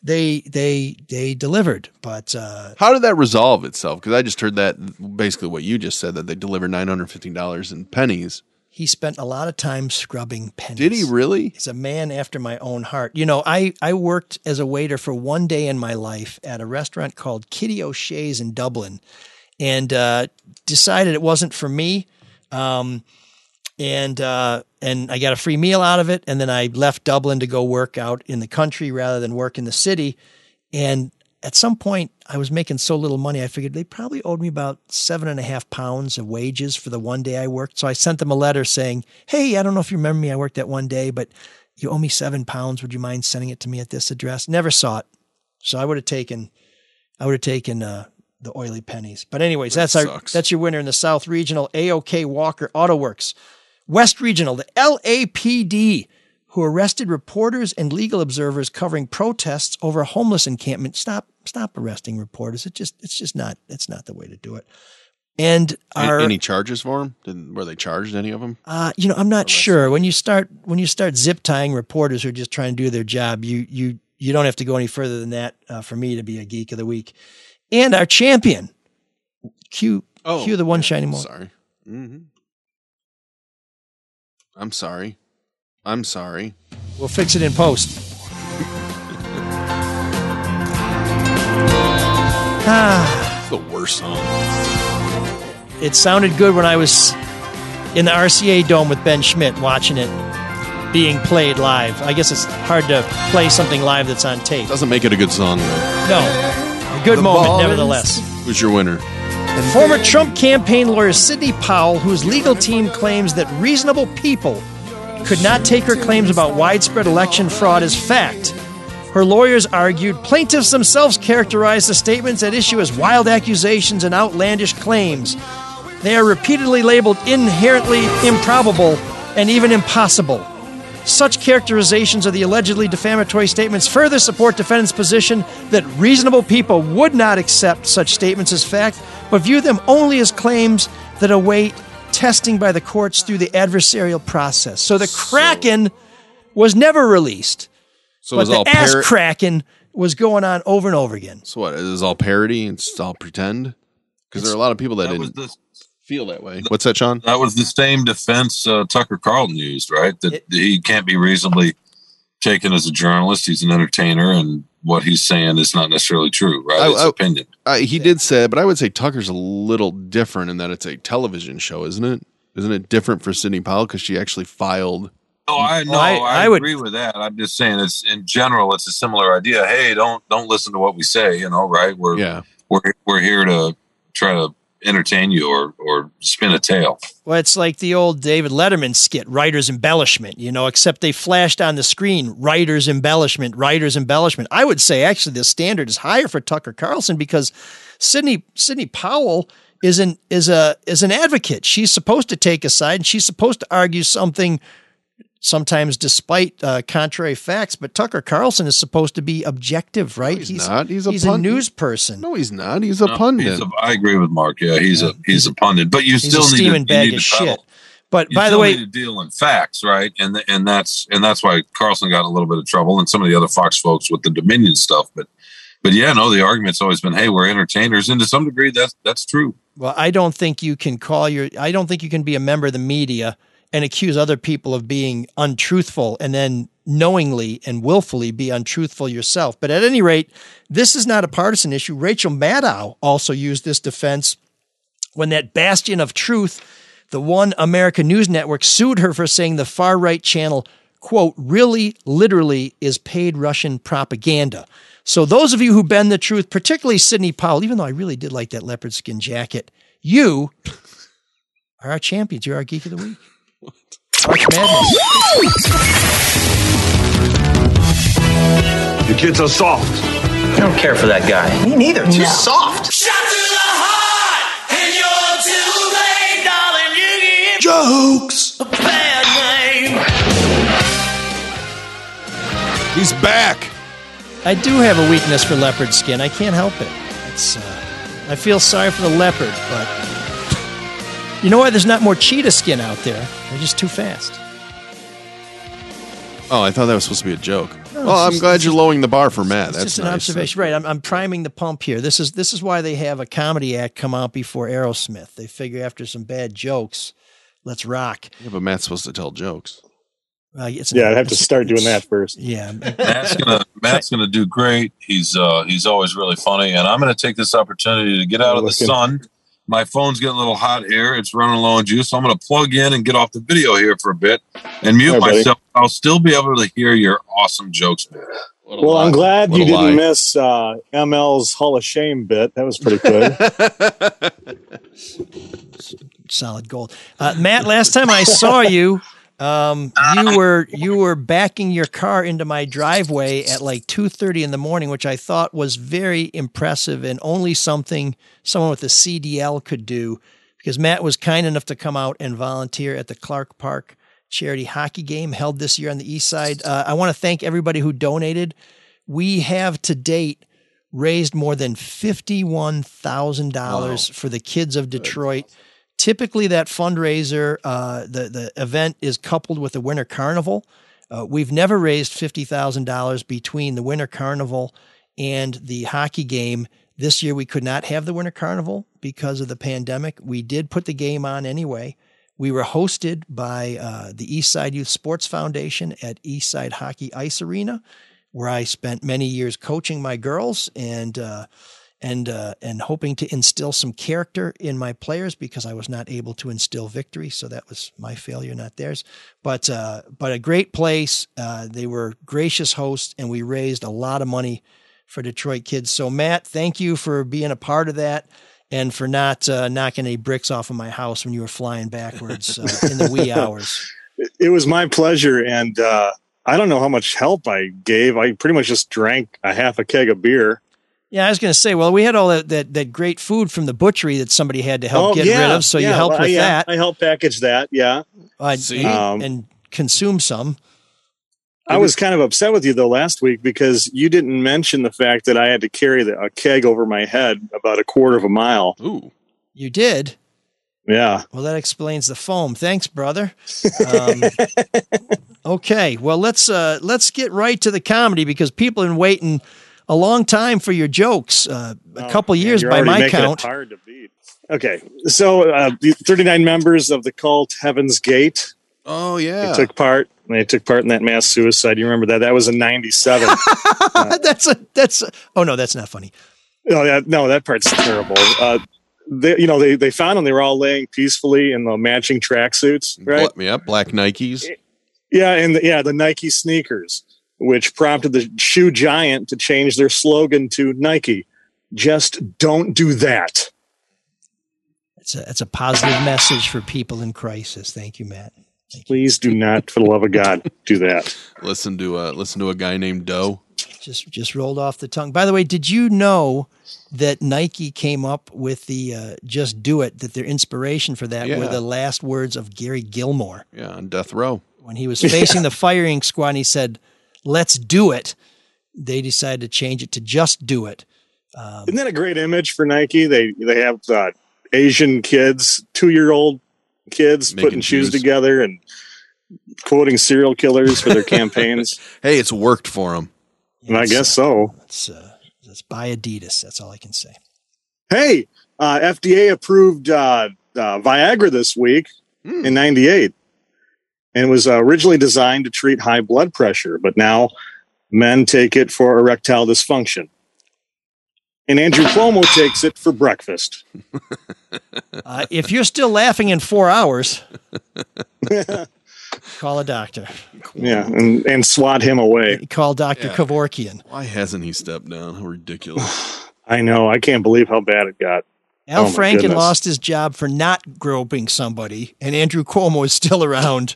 They they they delivered, but uh, How did that resolve itself? Because I just heard that basically what you just said that they delivered nine hundred fifteen dollars in pennies. he spent a lot of time scrubbing pennies. Did he really? He's a man after my own heart. You know, I, I worked as a waiter for one day in my life at a restaurant called Kitty O'Shea's in Dublin and uh, decided it wasn't for me. Um, and uh, and I got a free meal out of it. And then I left Dublin to go work out in the country rather than work in the city. And at some point, I was making so little money, I figured they probably owed me about seven and a half pounds of wages for the one day I worked. So I sent them a letter saying, Hey, I don't know if you remember me. I worked that one day, but you owe me seven pounds. Would you mind sending it to me at this address? Never saw it. So I would have taken, I would have taken, uh, the oily pennies. But anyways, that's our that's your winner in the South Regional AOK Walker Auto Works. West Regional, the LAPD, who arrested reporters and legal observers covering protests over a homeless encampment. Stop, stop arresting reporters. It just, it's just not, it's not the way to do it. And A- our, any charges for them? Did, were they charged? Any of them? uh, you know, I'm not sure. When you start when you start zip tying reporters who are just trying to do their job, you you you don't have to go any further than that uh, for me to be a geek of the week. And our champion, Q, Oh, Q, the one shining moment. Sorry. hmm I'm sorry. I'm sorry. We'll fix it in post. ah, It's the worst song. it sounded good when I was in the RCA Dome with Ben Schmidt watching it being played live. I guess it's hard to play something live that's on tape. Doesn't make it a good song though. No, a good The moment nevertheless. Who's your winner? Former Trump campaign lawyer Sidney Powell, whose legal team claims that reasonable people could not take her claims about widespread election fraud as fact. Her lawyers argued plaintiffs themselves characterized the statements at issue as wild accusations and outlandish claims. They are repeatedly labeled inherently improbable and even impossible. Such characterizations of the allegedly defamatory statements further support defendants' position that reasonable people would not accept such statements as fact, but view them only as claims that await testing by the courts through the adversarial process. So the Kraken was never released, So but it's the all ass par- Kraken was going on over and over again. So what? Is this all parody? It's all pretend? Because there are a lot of people that, That didn't the feel that way. What's that, Sean? That was the same defense uh, Tucker Carlson used, right? That he can't be reasonably taken as a journalist. He's an entertainer, and what he's saying is not necessarily true, right? I- it's I- opinion. Uh, he did say, it, but I would say Tucker's a little different in that it's a television show, isn't it? Isn't it different for Sidney Powell because she actually filed? Oh, I know. I- I, I would- agree with that. I'm just saying, it's in general, it's a similar idea. Hey, don't don't listen to what we say. You know, right? We're Yeah. we're we're here to try to entertain you or or spin a tale. Well, it's like the old David Letterman skit, writer's embellishment, you know, except they flashed on the screen, writer's embellishment, writer's embellishment. I would say actually the standard is higher for Tucker Carlson because Sidney Sidney Powell is an is a is an advocate. She's supposed to take a side and she's supposed to argue something sometimes despite uh, contrary facts, but Tucker Carlson is supposed to be objective, right? he's not. He's a he's a news person. No, he's not. He's a No, pundit. he's a- I agree with Mark. Yeah, he's a he's a pundit, but you He's still a need to, steaming you bag need of to peddle. shit. But You by the way, need to deal in facts, right? And th- and that's and that's why Carlson got a little bit of trouble, and some of the other Fox folks with the Dominion stuff. But but yeah, no, the argument's always been, hey, we're entertainers, and to some degree, that's that's true. Well, I don't think you can call your I don't think you can be a member of the media and accuse other people of being untruthful and then knowingly and willfully be untruthful yourself. But at any rate, this is not a partisan issue. Rachel Maddow also used this defense when that bastion of truth, the One America News Network, sued her for saying the far right channel, quote, really literally is paid Russian propaganda. So those of you who bend the truth, particularly Sidney Powell, even though I really did like that leopard skin jacket, you are our champions. You're our geek of the week. March Madness. The kids are soft. I don't care for that guy. Me neither. Too soft. Jokes. A bad name. He's back. I do have a weakness for leopard skin. I can't help it. It's uh, I feel sorry for the leopard, but you know why there's not more cheetah skin out there? They're just too fast. Oh, I thought that was supposed to be a joke. No, well, I'm just- glad you're lowering the bar for Matt. It's That's just an nice. observation, right? I'm, I'm priming the pump here. This is this is why they have a comedy act come out before Aerosmith. They figure after some bad jokes, let's rock. Yeah, but Matt's supposed to tell jokes. Uh, it's Yeah, I'd have to start doing that first. Yeah, Matt's gonna Matt's gonna do great. He's uh he's always really funny, and I'm gonna take this opportunity to get out of the Looking- sun. My phone's getting a little hot here. It's running low on juice, so I'm gonna plug in and get off the video here for a bit and mute Yeah, buddy. myself. I'll still be able to hear your awesome jokes, man. What a Well, I'm glad What you didn't lie. miss uh, ML's Hall of Shame bit. That was pretty good. solid gold. Uh, Matt, last time I saw you, um, you were you were backing your car into my driveway at like two thirty in the morning, which I thought was very impressive and only something someone with a CDL could do. Because Matt was kind enough to come out and volunteer at the Clark Park charity hockey game held this year on the east side. Uh, I want to thank everybody who donated. We have to date raised more than $51,000 for the kids of Detroit. Typically, that fundraiser, uh, the, the event is coupled with the Winter Carnival. Uh, we've never raised $50,000 between the Winter Carnival and the hockey game. This year, we could not have the Winter Carnival because of the pandemic. We did put the game on anyway. We were hosted by uh, the Eastside Youth Sports Foundation at Eastside Hockey Ice Arena, where I spent many years coaching my girls and uh, and uh, and hoping to instill some character in my players because I was not able to instill victory. So that was my failure, not theirs. But uh, but a great place. Uh, they were gracious hosts, and we raised a lot of money for Detroit kids. So Matt, thank you for being a part of that and for not uh, knocking any bricks off of my house when you were flying backwards uh, in the wee hours. It was my pleasure, and uh, I don't know how much help I gave. I pretty much just drank a half a keg of beer. Yeah, I was going to say, well, we had all that, that, that great food from the butchery that somebody had to help Oh, get yeah, rid of, so you helped well, with yeah, that I helped package that. Yeah, uh, See? and, Um, and consume some. I was kind of upset with you though last week because you didn't mention the fact that I had to carry the, a keg over my head about a quarter of a mile. Ooh, You did. yeah. Well, that explains the foam. Thanks, brother. Um, okay, well let's uh, let's get right to the comedy because people have been waiting a long time for your jokes. Uh, a couple years Oh, You're by already my making it count. hard to beat. Okay, so uh, the 39 members of the cult Heaven's Gate. Oh yeah, They took part. They took part in that mass suicide. You remember that? That was in '97. that's a that's. A, oh no, that's not funny. No, that no, that part's terrible. Uh, they, you know, they they found them. They were all laying peacefully in the matching tracksuits, right? Bla- yeah, black Nikes. Yeah, and the, yeah, the Nike sneakers, which prompted the shoe giant to change their slogan to Nike. Just don't do that. It's a it's a positive message for people in crisis. Thank you, Matt. Please do not, for the love of God, do that. Listen to uh, listen to a guy named Doe. Just just rolled off the tongue. By the way, did you know that Nike came up with the uh, "Just Do It"? That their inspiration for that were the last words of Gary Gilmore Yeah, on death row. when he was facing the firing squad. and He said, "Let's do it." They decided to change it to "Just Do It." Um, Isn't that a great image for Nike? They they have uh, Asian kids, two year old kids, putting shoes shoes. together and quoting serial killers for their campaigns. Hey, it's worked for them. And I guess so. Let's uh, let's buy Adidas. That's all I can say. Hey, uh, FDA approved uh, uh, Viagra this week in '98, and it was uh, originally designed to treat high blood pressure, but now men take it for erectile dysfunction. And Andrew Cuomo takes it for breakfast. Uh, if you're still laughing in four hours, call a doctor. Yeah, and, and swat him away. Call Dr. Yeah. Kevorkian. Why hasn't he stepped down? How ridiculous. I know. I can't believe how bad it got. Al Oh, Franken goodness. lost his job for not groping somebody, and Andrew Cuomo is still around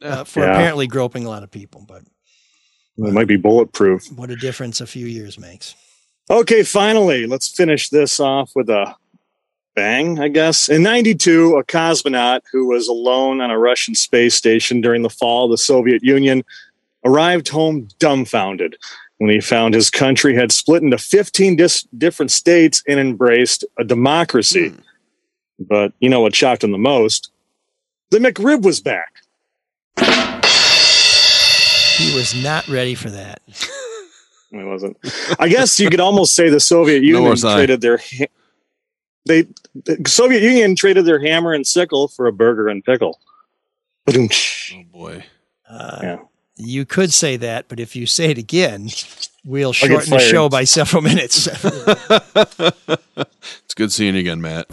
uh, for Yeah. apparently groping a lot of people. But It might be bulletproof. what a difference a few years makes. Okay, finally, let's finish this off with a bang, I guess. In 92, a cosmonaut who was alone on a Russian space station during the fall of the Soviet Union arrived home dumbfounded when he found his country had split into 15 dis- different states and embraced a democracy. But you know what shocked him the most? The McRib was back. He was not ready for that. It wasn't. I guess you could almost say the Soviet Union traded their ha- they the Soviet Union traded their hammer and sickle for a burger and pickle. Ba-doom-tsh. Oh boy. Uh, Yeah. You could say that, but if you say it again, we'll shorten the show by several minutes. It's good seeing you again, Matt.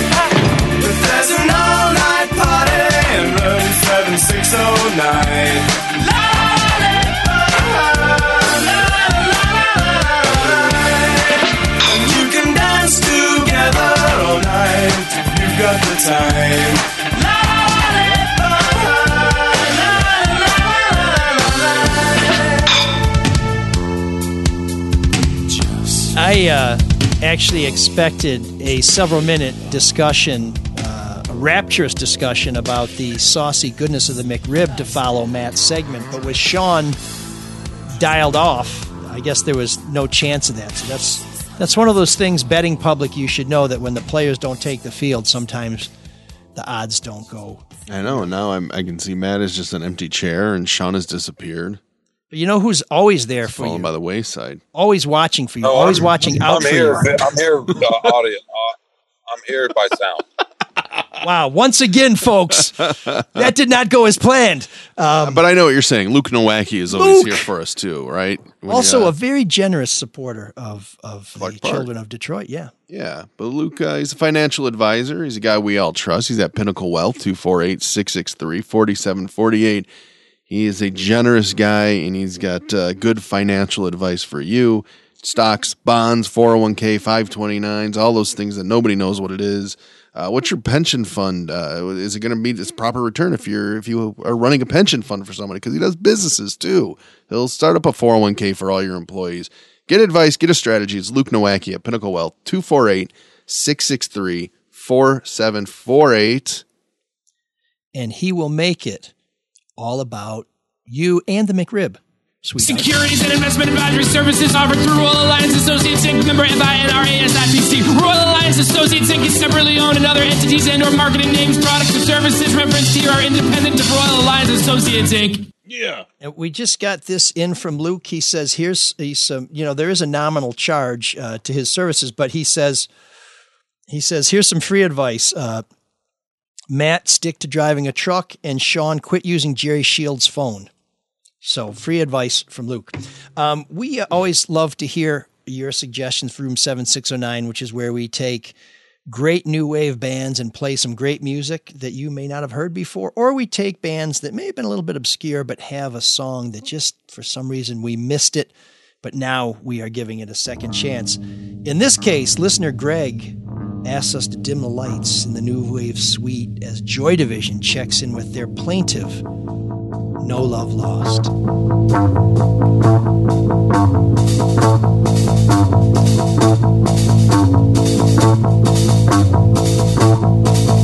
There's an all-night party in room 7609. Time. I uh, actually expected a several minute discussion, uh, a rapturous discussion about the saucy goodness of the McRib to follow Matt's segment. But with Sean dialed off, I guess there was no chance of that. So that's that's one of those things, betting public, you should know that when the players don't take the field, sometimes the odds don't go. I know. Now I'm, I can see Matt is just an empty chair, and Sean has disappeared, But you know who's always there for fallen you, by the wayside. always watching for you, No, always I'm- watching out I'm for here. you. I'm here. Uh, audio. Uh, I'm here by sound. Wow! Once again, folks, that did not go as planned. Um, but I know what you're saying. Luke Nowacki is always Luke! here for us too, right? When, also, uh, a very generous supporter of of the Park. children of Detroit. Yeah. Yeah, but Luke, uh, he's a financial advisor. He's a guy we all trust. He's at Pinnacle Wealth, 248 663 4748. He is a generous guy and he's got uh, good financial advice for you stocks, bonds, 401k, 529s, all those things that nobody knows what it is. Uh, what's your pension fund? Uh, is it going to meet its proper return if you're if you are running a pension fund for somebody? Because he does businesses too. He'll start up a 401k for all your employees. Get advice, get a strategy. It's Luke Nowacki at Pinnacle Wealth, 248 663 4748. and he will make it all about you and the McRib. Sweet. Securities and investment advisory services offered through Royal Alliance Associates Inc. Member FINRA SIPC. Royal Alliance Associates Inc. is separately owned and other entities and or marketing names, products, or services referenced here are independent of Royal Alliance Associates Inc. Yeah. And we just got this in from Luke. He says, here's he's um, you know, there is a nominal charge uh, to his services, but he says he says, here's some free advice. Uh, Matt, stick to driving a truck, and Sean, quit using Jerry Shields' phone. So, free advice from Luke. Um, we always love to hear your suggestions for Room 7609, which is where we take great new wave bands and play some great music that you may not have heard before, or we take bands that may have been a little bit obscure but have a song that just for some reason we missed it, but now we are giving it a second chance. In this case, listener Greg asks us to dim the lights in the new wave suite as Joy Division checks in with their plaintive No Love Lost. So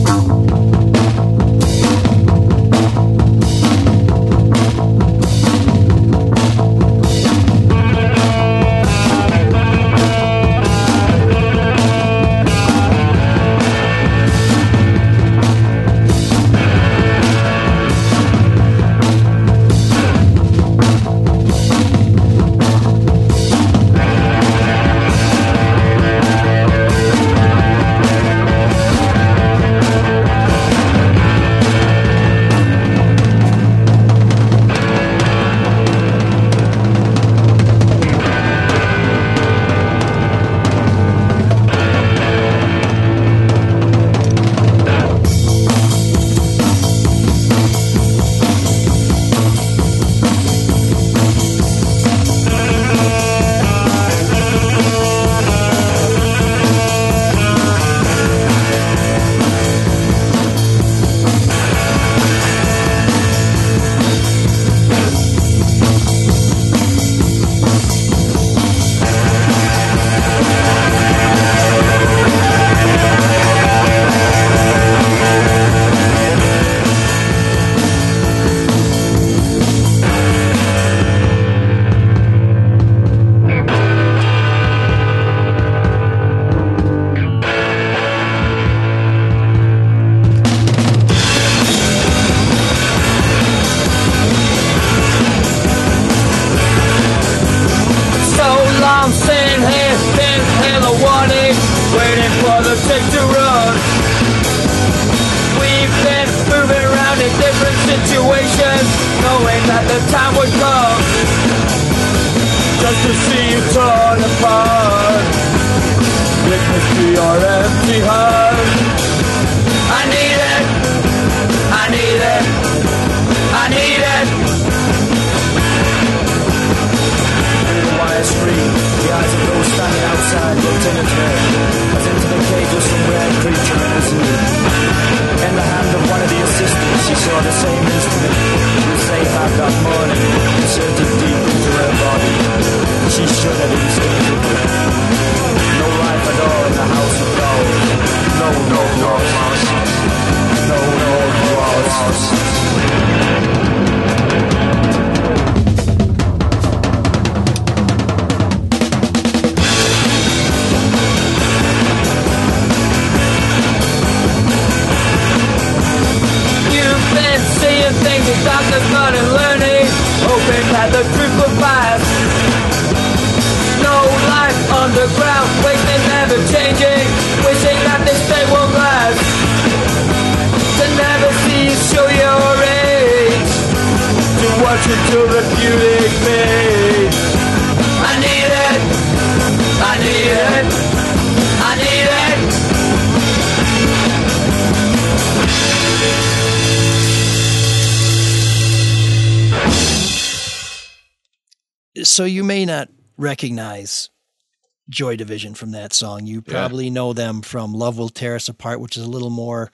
Joy Division from that song. You probably know them from Love Will Tear Us Apart, which is a little more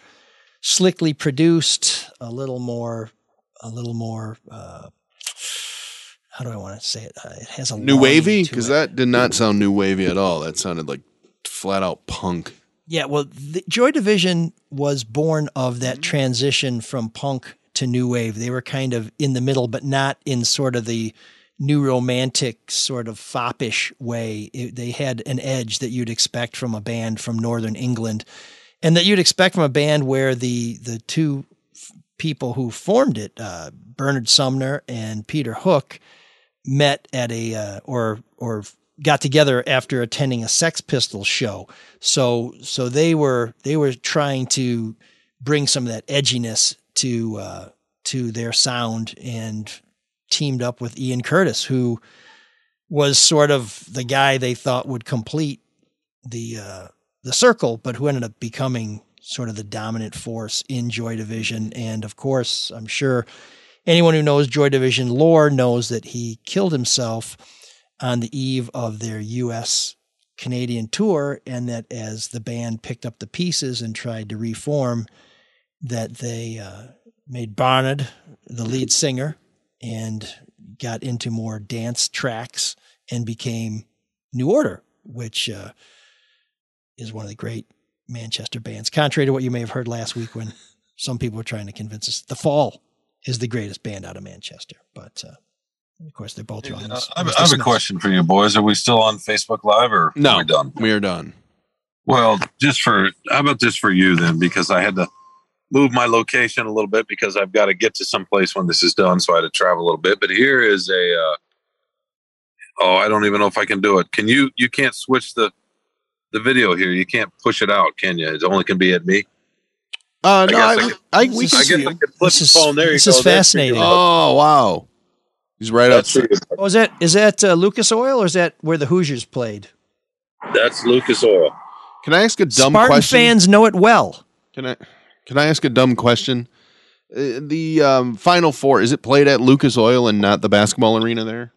slickly produced, a little more, a little more. Uh, how do I want to say it? Uh, it has a New wavy because that did not sound new wavy at all. That sounded like flat out punk. Yeah, well, the Joy Division was born of that transition from punk to new wave. They were kind of in the middle, but not in sort of the new romantic sort of foppish way. It- they had an edge that you'd expect from a band from Northern England, and that you'd expect from a band where the the two f- people who formed it, uh, Bernard Sumner and Peter Hook, met at a uh, or or got together after attending a Sex Pistols show. So so they were they were trying to bring some of that edginess to uh, to their sound and teamed up with Ian Curtis, who was sort of the guy they thought would complete the uh, the circle, but who ended up becoming sort of the dominant force in Joy Division. And of course, I'm sure anyone who knows Joy Division lore knows that he killed himself on the eve of their U.S. Canadian tour, and that as the band picked up the pieces and tried to reform, that they uh, made Bernard the lead singer and got into more dance tracks and became New Order, which uh, is one of the great Manchester bands. Contrary to what you may have heard last week when some people were trying to convince us, The Fall is the greatest band out of Manchester. But uh, of course, they're both wrong. Uh, I have, I have a question for you boys. Are we still on Facebook Live or No, are we done? We are done. Well, just for how about this for you then? Because I had to move my location a little bit because I've got to get to some place when this is done, so I had to travel a little bit. But here is a uh, oh, I don't even know if I can do it. Can you? You can't switch the the video here. You can't push it out, can you? It only can be at me. Uh, no, I, I could- I, I we guess can I could flip the phone. There you this is That's for fascinating. Oh wow, he's right That's up. Oh, is that is that uh, Lucas Oil or is that where the Hoosiers played? That's Lucas Oil. Can I ask a dumb Spartan question? fans know it well. Can I can I ask a dumb question? Uh, the um, Final Four is it played at Lucas Oil and not the basketball arena there?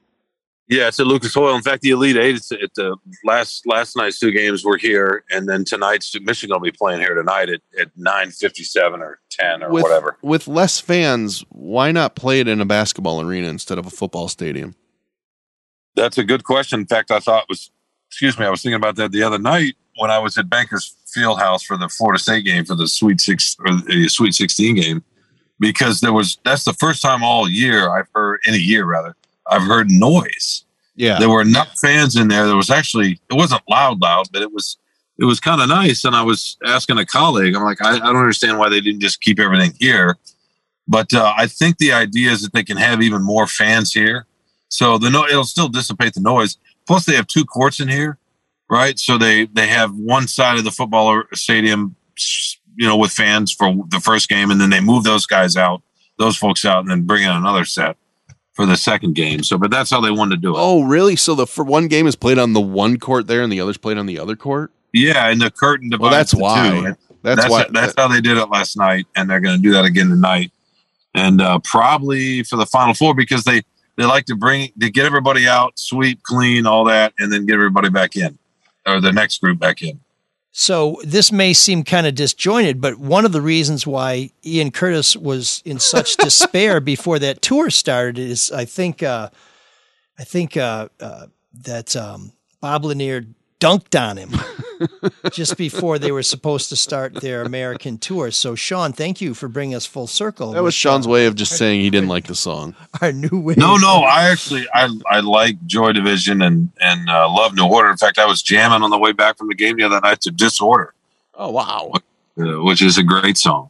Yeah, it's at Lucas Oil. In fact, the Elite Eight. It's at the last last night's two games were here, and then tonight's Michigan will be playing here tonight at, at nine fifty seven or ten or with, whatever. With less fans, why not play it in a basketball arena instead of a football stadium? That's a good question. In fact, I thought it was. Excuse me, I was thinking about that the other night when I was at Bankers Field House for the Florida State game for the Sweet Six or the Sweet Sixteen game, because there was that's the first time all year I've heard in a year rather I've heard noise. Yeah, there were enough fans in there. There was actually it wasn't loud, loud, but it was it was kind of nice. And I was asking a colleague, I'm like, I, I don't understand why they didn't just keep everything here. But uh, I think the idea is that they can have even more fans here, so the no it'll still dissipate the noise. Plus, they have two courts in here, right? So they they have one side of the football stadium, you know, with fans for the first game, and then they move those guys out, those folks out, and then bring in another set for the second game. So, but that's how they wanted to do it. Oh, really? So the for one game is played on the one court there, and the other's played on the other court. Yeah, and the curtain divides. Well, that's why. That's That's why- That's how they did it last night, and they're going to do that again tonight, and uh, probably for the final four because they they like to bring to get everybody out, sweep, clean, all that, and then get everybody back in, or the next group back in. So this may seem kind of disjointed, but one of the reasons why Ian Curtis was in such despair before that tour started is I think uh, I think uh, uh, that um, Bob Lanier dunked on him just before they were supposed to start their American tour. So, Sean, thank you for bringing us full circle. That was Sean's way of just saying he didn't like the song. our new wave. No, no, I actually I I like Joy Division and and uh, love New Order. In fact, I was jamming on the way back from the game the other night to Disorder, Oh wow. uh, which is a great song.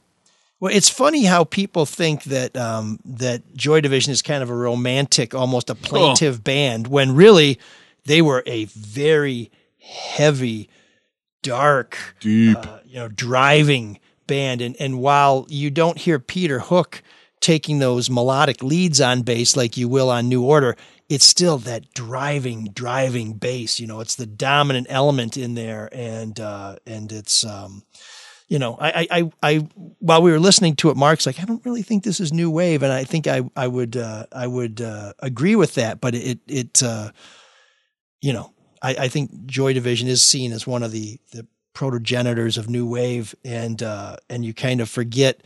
Well, it's funny how people think that um, that Joy Division is kind of a romantic, almost a plaintive band, when really they were a very heavy, dark, deep, uh, you know, driving band. And and while you don't hear Peter Hook taking those melodic leads on bass like you will on New Order, it's still that driving, driving bass. You know, it's the dominant element in there, and uh, and it's. Um, you know, I, I, I, while we were listening to it, Mark's like, I don't really think this is new wave, and I think I, I would, uh, I would uh, agree with that. But it, it, uh, you know, I, I think Joy Division is seen as one of the the protogenitors of new wave, and uh, and you kind of forget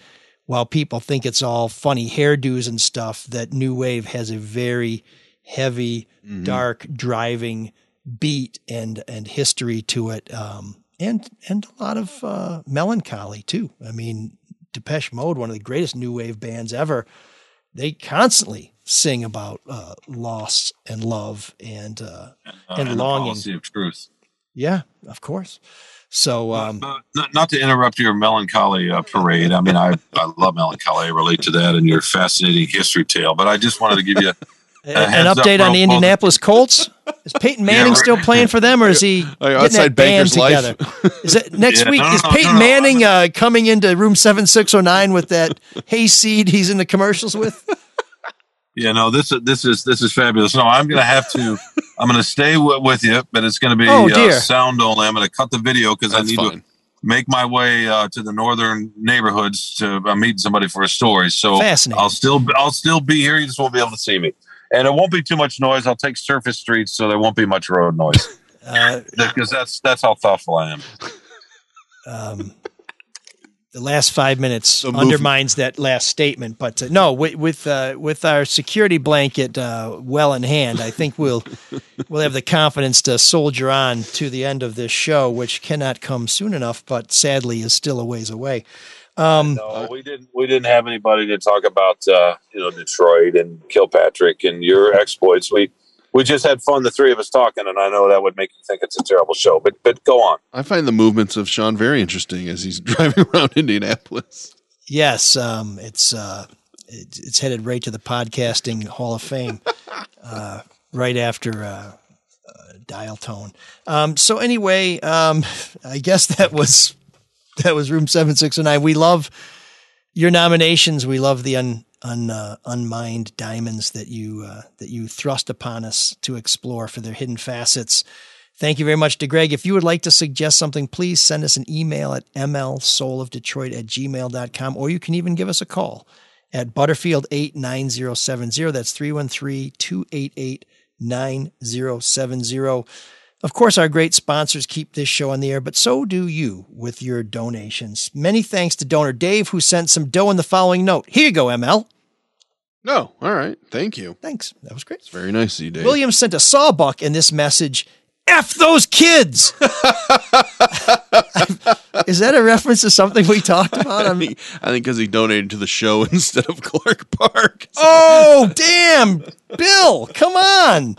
while people think it's all funny hairdos and stuff that new wave has a very heavy, Mhm. dark, driving beat and and history to it. Um, and and a lot of uh, melancholy too. I mean, Depeche Mode, one of the greatest new wave bands ever, they constantly sing about uh, loss and love and uh, Uh, and the longing. policy of truth. Yeah, of course. So um, Not, not to interrupt your melancholy uh, parade. I mean, I, I love melancholy. I relate to that and your fascinating history tale. But I just wanted to give you a, an heads up update on the quick. Indianapolis Colts. Is Peyton Manning right. still playing for them, or is he getting Oh, outside that band Banker's Life. together? Is it next Yeah, week? no, no, is Peyton no, no, Manning uh, coming into room seven six zero nine with that hayseed he's in the commercials with? Yeah, no, this this is this is fabulous. No, I'm going to have to. I'm going to stay w- with you, but it's going to be Oh, uh, sound only. I'm going to cut the video because I need fine. to make my way uh, to the northern neighborhoods to uh, meet somebody for a story. So Fascinating. I'll still I'll still be here. You just won't be able to see me, and it won't be too much noise. I'll take surface streets, so there won't be much road noise Uh, because that's that's how thoughtful I am. um, the last five minutes move- undermines that last statement. But uh, no, with with, uh, with our security blanket uh, well in hand, I think we'll we'll have the confidence to soldier on to the end of this show, which cannot come soon enough, but sadly is still a ways away. Um, No, we didn't. We didn't have anybody to talk about, uh, you know, Detroit and Kilpatrick and your exploits. We we just had fun, the three of us talking, and I know that would make you think it's a terrible show. But but go on. I find the movements of Sean very interesting as he's driving around Indianapolis. Yes, um, it's uh, it's it's headed right to the podcasting Hall of Fame, uh, right after uh, uh, Dial Tone. Um, so anyway, um, I guess that was that was Room Seven Six Zero Nine. We love your nominations. We love the un, un uh, unmined diamonds that you uh, that you thrust upon us to explore for their hidden facets. Thank you very much to Greg. If you would like to suggest something, please send us an email at mlsoulofdetroit at gmail.com, or you can even give us a call at Butterfield 89070. That's 313 288 9070. Of course, our great sponsors keep this show on the air, but so do you with your donations. Many thanks to donor Dave, who sent some dough in the following note. Here you go, ML. No, all right. Thank you. Thanks. That was great. It's very nice of you, Dave. William sent a sawbuck in this message. F those kids. Is that a reference to something we talked about? I on- think I think because he donated to the show instead of Clark Park. oh, damn. Bill, come on.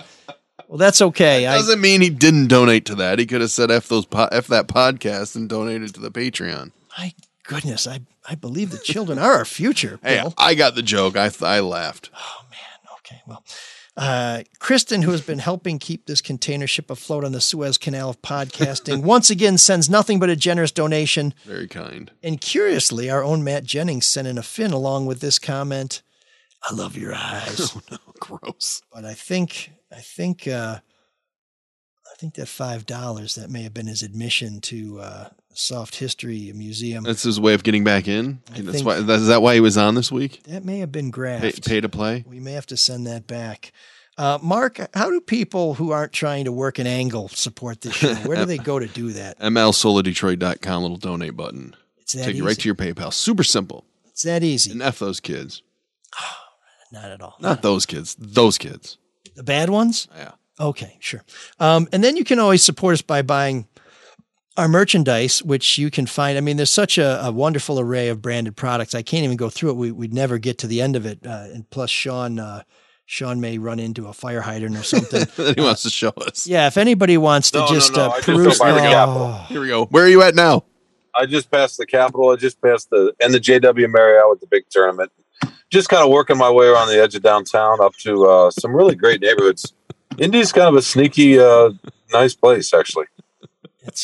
Well, that's okay. I, Doesn't mean he didn't donate to that. He could have said f those po- f that podcast and donated to the Patreon. my goodness, I, I believe the children are our future. Hey, Bill. I got the joke. I th- I laughed. Oh man. Okay, well, uh, Kristen, who has been helping keep this container ship afloat on the Suez Canal of podcasting, once again sends nothing but a generous donation. Very kind. And curiously, our own Matt Jennings sent in a fin along with this comment. I love your eyes. Oh no, gross. But I think I think uh I think that five dollars that may have been his admission to uh Soft History Museum. That's his way of getting back in. I That's why. Is that why he was on this week? that may have been Pay, graft. pay to play. We may have to send that back. Uh, Mark, how do people who aren't trying to work an angle support this show? Where do they go to do that? MLSoulofDetroit.com little donate button. It's that Take you right to your PayPal. Super simple. It's that easy. And f those kids. Not at all. Not those kids. Those kids. The bad ones? Yeah. Okay, sure. Um, and then you can always support us by buying our merchandise, which you can find. I mean, there's such a, a wonderful array of branded products. I can't even go through it. We, we'd never get to the end of it. Uh, and plus, Sean, uh, Sean may run into a fire hydrant or something. that he wants to show us. yeah, if anybody wants to No, no, just no, uh, I just go the oh, Here we go. Where are you at now? I just passed the Capitol. I just passed the and the JW Marriott with the big tournament. Just kind of working my way around the edge of downtown up to uh, some really great neighborhoods. Indy's kind of a sneaky, uh, nice place, actually.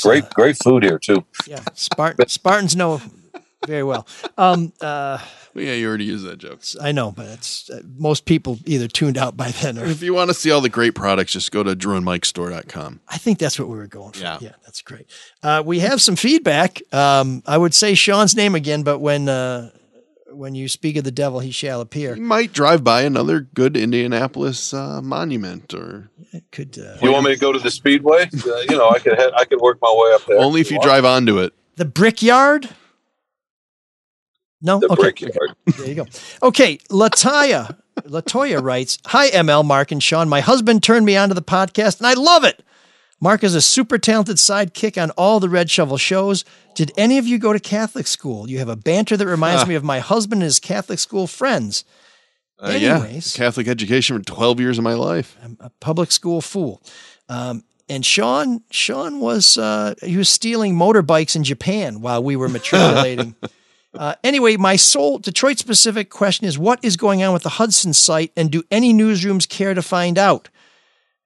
great, great food here too. yeah, Spartan, Spartans know very well. Um, uh, yeah, you already used that joke. I know, but it's uh, most people either tuned out by then or If you want to see all the great products, just go to drewandmikestore.com. I think that's what we were going for. Yeah, that's great. Uh, we have some feedback. Um, I would say Sean's name again, but when uh, when you speak of the devil, he shall appear. You might drive by another good Indianapolis uh, monument, or could uh, You want me to go to the Speedway? Uh, you know, I could head, I could work my way up there. only if you drive onto it. the Brickyard. No, The okay. Brickyard. There you go. Okay, Latoya. Latoya writes, Hi, ML, Mark, and Sean. My husband turned me onto the podcast, and I love it. Mark is a super talented sidekick on all the Red Shovel shows. Did any of you go to Catholic school? You have a banter that reminds me of my husband and his Catholic school friends. Uh, yeah, Catholic education for 12 years of my life. I'm a public school fool. Um, and Sean, Sean was uh, he was stealing motorbikes in Japan while we were matriculating. uh, anyway, my sole Detroit specific question is: What is going on with the Hudson site, and do any newsrooms care to find out?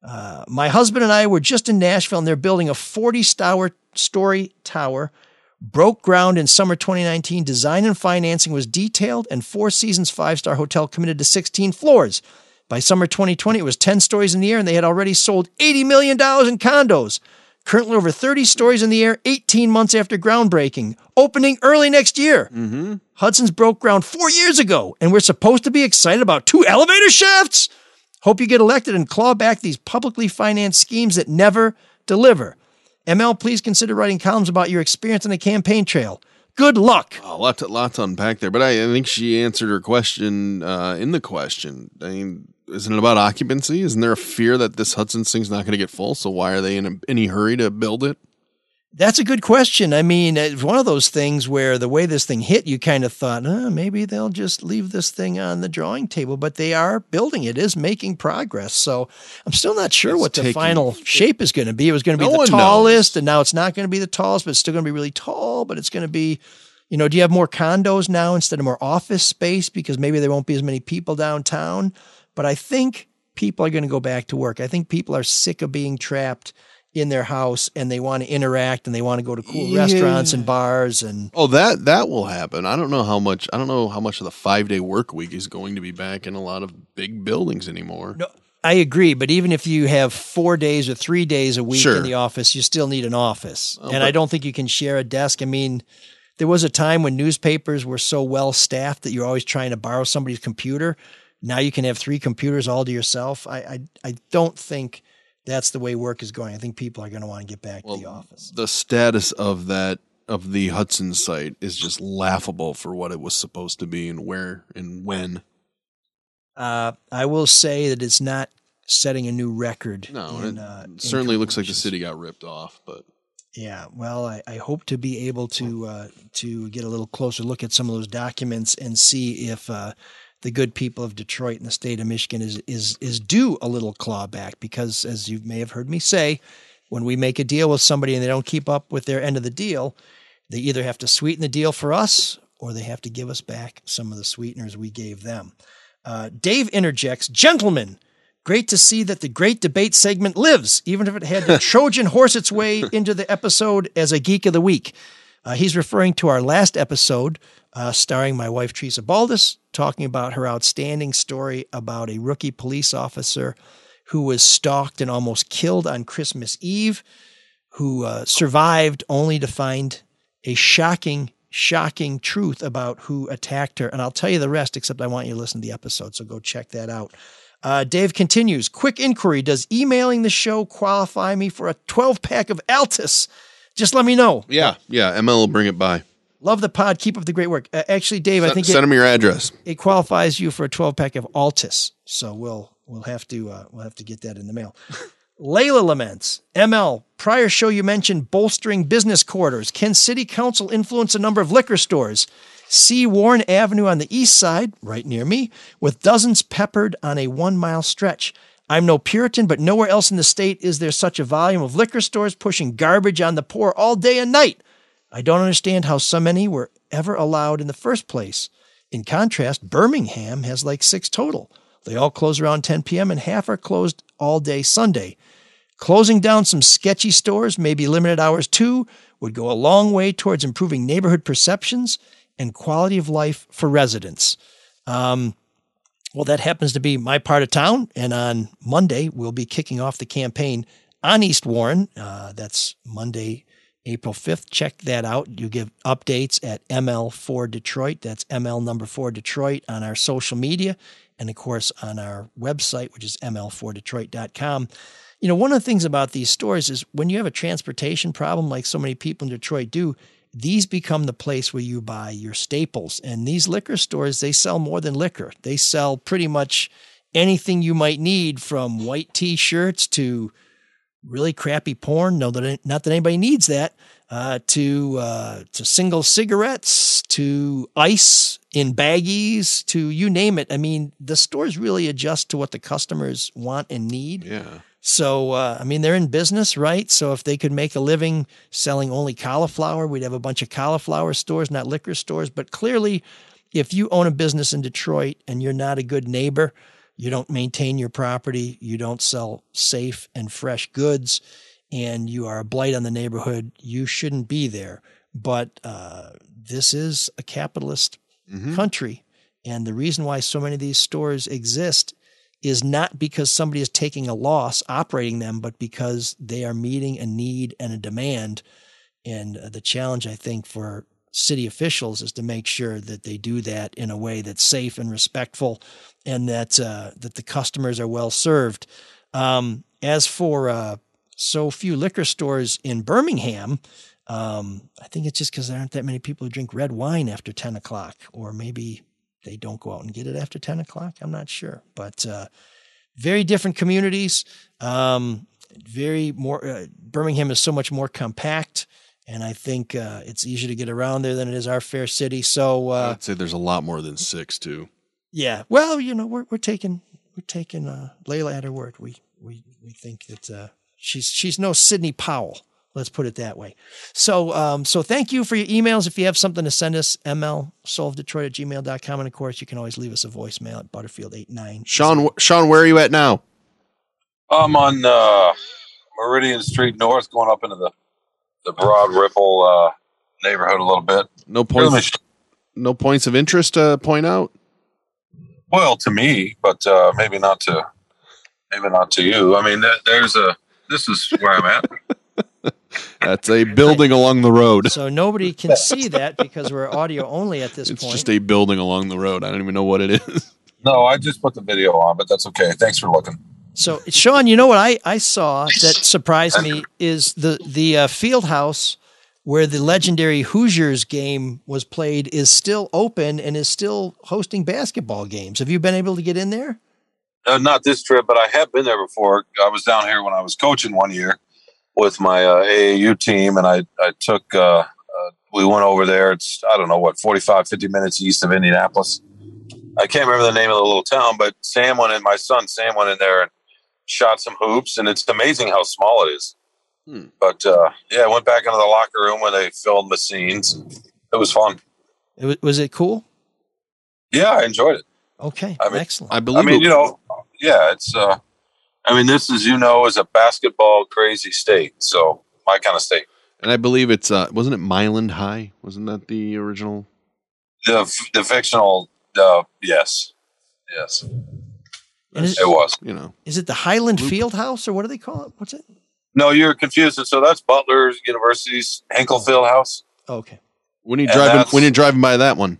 Uh, my husband and I were just in Nashville, and they're building a 40 story tower. Broke ground in summer 2019. Design and financing was detailed, and Four Seasons five star hotel committed to 16 floors. By summer 2020, it was 10 stories in the air, and they had already sold $80 million in condos. Currently over 30 stories in the air, 18 months after groundbreaking, opening early next year. Mm-hmm. Hudson's broke ground four years ago, and we're supposed to be excited about two elevator shafts. Hope you get elected and claw back these publicly financed schemes that never deliver. ML, please consider writing columns about your experience on the campaign trail. Good luck. A lot to, lot to unpack there, but I, I think she answered her question uh, in the question. I mean, isn't it about occupancy? Isn't there a fear that this Hudson thing's not going to get full? So why are they in a, any hurry to build it? That's a good question. I mean, it's one of those things where the way this thing hit, you kind of thought, oh, maybe they'll just leave this thing on the drawing table, but they are building it, is making progress. So I'm still not sure what the taking- final shape is going to be. It was going to be No the tallest, and now it's not going to be the tallest, but it's still going to be really tall, but it's going to be, you know, do you have more condos now instead of more office space because maybe there won't be as many people downtown? But I think people are going to go back to work. I think people are sick of being trapped in their house and they want to interact and they want to go to cool Yeah. restaurants and bars and Oh, that that will happen. I don't know how much. I don't know how much of the five day work week is going to be back in a lot of big buildings anymore. No, I agree, but even if you have four days or three days a week Sure. in the office, you still need an office. Oh, and but- I don't think you can share a desk. I mean, there was a time when newspapers were so well staffed that you're always trying to borrow somebody's computer. Now you can have three computers all to yourself. I I, I don't think that's the way work is going. I think people are going to want to get back to the office. The status of that of the Hudson site is just laughable for what it was supposed to be and where and when. Uh, I will say that it's not setting a new record. No, in, it uh, certainly looks like the city got ripped off, but Yeah, well, I, I hope to be able to uh, to get a little closer look at some of those documents and see if uh, the good people of Detroit and the state of Michigan is is is due a little clawback because, as you may have heard me say, when we make a deal with somebody and they don't keep up with their end of the deal, they either have to sweeten the deal for us or they have to give us back some of the sweeteners we gave them. Uh, Dave interjects, gentlemen. Great to see that the great debate segment lives, even if it had to Trojan horse its way into the episode as a Geek of the Week. Uh, he's referring to our last episode, uh, starring my wife, Teresa Baldus, talking about her outstanding story about a rookie police officer who was stalked and almost killed on Christmas Eve, who uh, survived only to find a shocking, shocking truth about who attacked her. And I'll tell you the rest, except I want you to listen to the episode. So go check that out. Uh, Dave continues Quick inquiry Does emailing the show qualify me for a 12 pack of Altus? Just let me know. yeah, yeah. ML will bring it by. Love the pod. Keep up the great work. Uh, actually, Dave, I think send it, him your address. It qualifies you for a 12 pack of Altus. So we'll we'll have to uh, we'll have to get that in the mail. Layla laments. ML, prior show you mentioned bolstering business quarters. Can city council influence a number of liquor stores? See Warren Avenue on the east side, right near me, with dozens peppered on a one mile stretch. I'm no Puritan, but nowhere else in the state is there such a volume of liquor stores pushing garbage on the poor all day and night. I don't understand how so many were ever allowed in the first place. In contrast, Birmingham has like six total. They all close around 10 p.m., and half are closed all day Sunday. Closing down some sketchy stores, maybe limited hours too, would go a long way towards improving neighborhood perceptions and quality of life for residents. Um, well, that happens to be my part of town. And on Monday, we'll be kicking off the campaign on East Warren. Uh, that's Monday, April 5th. Check that out. You give updates at ML4 Detroit. That's ML number 4 Detroit on our social media and, of course, on our website, which is ML4Detroit.com. You know, one of the things about these stores is when you have a transportation problem, like so many people in Detroit do, these become the place where you buy your staples. And these liquor stores, they sell more than liquor. They sell pretty much anything you might need from white t shirts to really crappy porn. No, that not that anybody needs that. Uh, to uh, to single cigarettes, to ice in baggies, to you name it. I mean, the stores really adjust to what the customers want and need. Yeah. So, uh, I mean, they're in business, right? So, if they could make a living selling only cauliflower, we'd have a bunch of cauliflower stores, not liquor stores. But clearly, if you own a business in Detroit and you're not a good neighbor, you don't maintain your property, you don't sell safe and fresh goods, and you are a blight on the neighborhood, you shouldn't be there. But uh, this is a capitalist Mm-hmm. country. And the reason why so many of these stores exist is not because somebody is taking a loss operating them, but because they are meeting a need and a demand. And uh, the challenge, I think, for city officials is to make sure that they do that in a way that's safe and respectful, and that uh, that the customers are well served. Um, as for uh, so few liquor stores in Birmingham, um, I think it's just because there aren't that many people who drink red wine after 10 o'clock, or maybe they don't go out and get it after 10 o'clock. I'm not sure. But uh, very different communities. Um, very more, uh, Birmingham is so much more compact. And I think uh, it's easier to get around there than it is our fair city. So uh, I'd say there's a lot more than six too. yeah, well, you know, we're we're taking we're taking uh, Layla at her word. We we we think that uh, she's she's no Sidney Powell. Let's put it that way. So um, so thank you for your emails. If you have something to send us, mlsoulofdetroit at gmail.com. And of course, you can always leave us a voicemail at Butterfield89. Sean, Sean, where are you at now? I'm on uh, Meridian Street North, going up into the the Broad Ripple uh, neighborhood a little bit. No points. No points of interest to point out. Well, to me, but uh, maybe not to maybe not to you. I mean, th- there's a this is where I'm at. That's a building along the road. So nobody can see that because we're audio only at this It's point. It's just a building along the road. I don't even know what it is. No, I just put the video on, but that's okay. Thanks for looking. So, Sean, you know what I, I saw that surprised me is the the uh, field house where the legendary Hoosiers game was played is still open and is still hosting basketball games. Have you been able to get in there? Uh, not this trip, but I have been there before. I was down here when I was coaching one year with my uh, AAU team, and I I took uh, uh, we went over there. It's I don't know what 45, 50 minutes east of Indianapolis. I can't remember the name of the little town, but Sam went in. My son Sam went in there and shot some hoops, and it's amazing how small it is. Hmm. But uh, yeah, I went back into the locker room where they filmed the scenes. It was fun. It wa- was it cool? Yeah, I enjoyed it. Okay, I mean, excellent. I believe. I believe. mean, it- you know, yeah, it's. uh I mean, this as you know is a basketball crazy state, so my kind of state. and I believe it's uh, wasn't it Milan High? Wasn't that the original? The the fictional, uh, yes, yes, And is, it was. You know, is it the Highland Field House or what do they call it? What's it? No, you're confused. So that's Butler University's Hinkle Field House. Oh, okay. when you And driving that's- when you're driving by that one,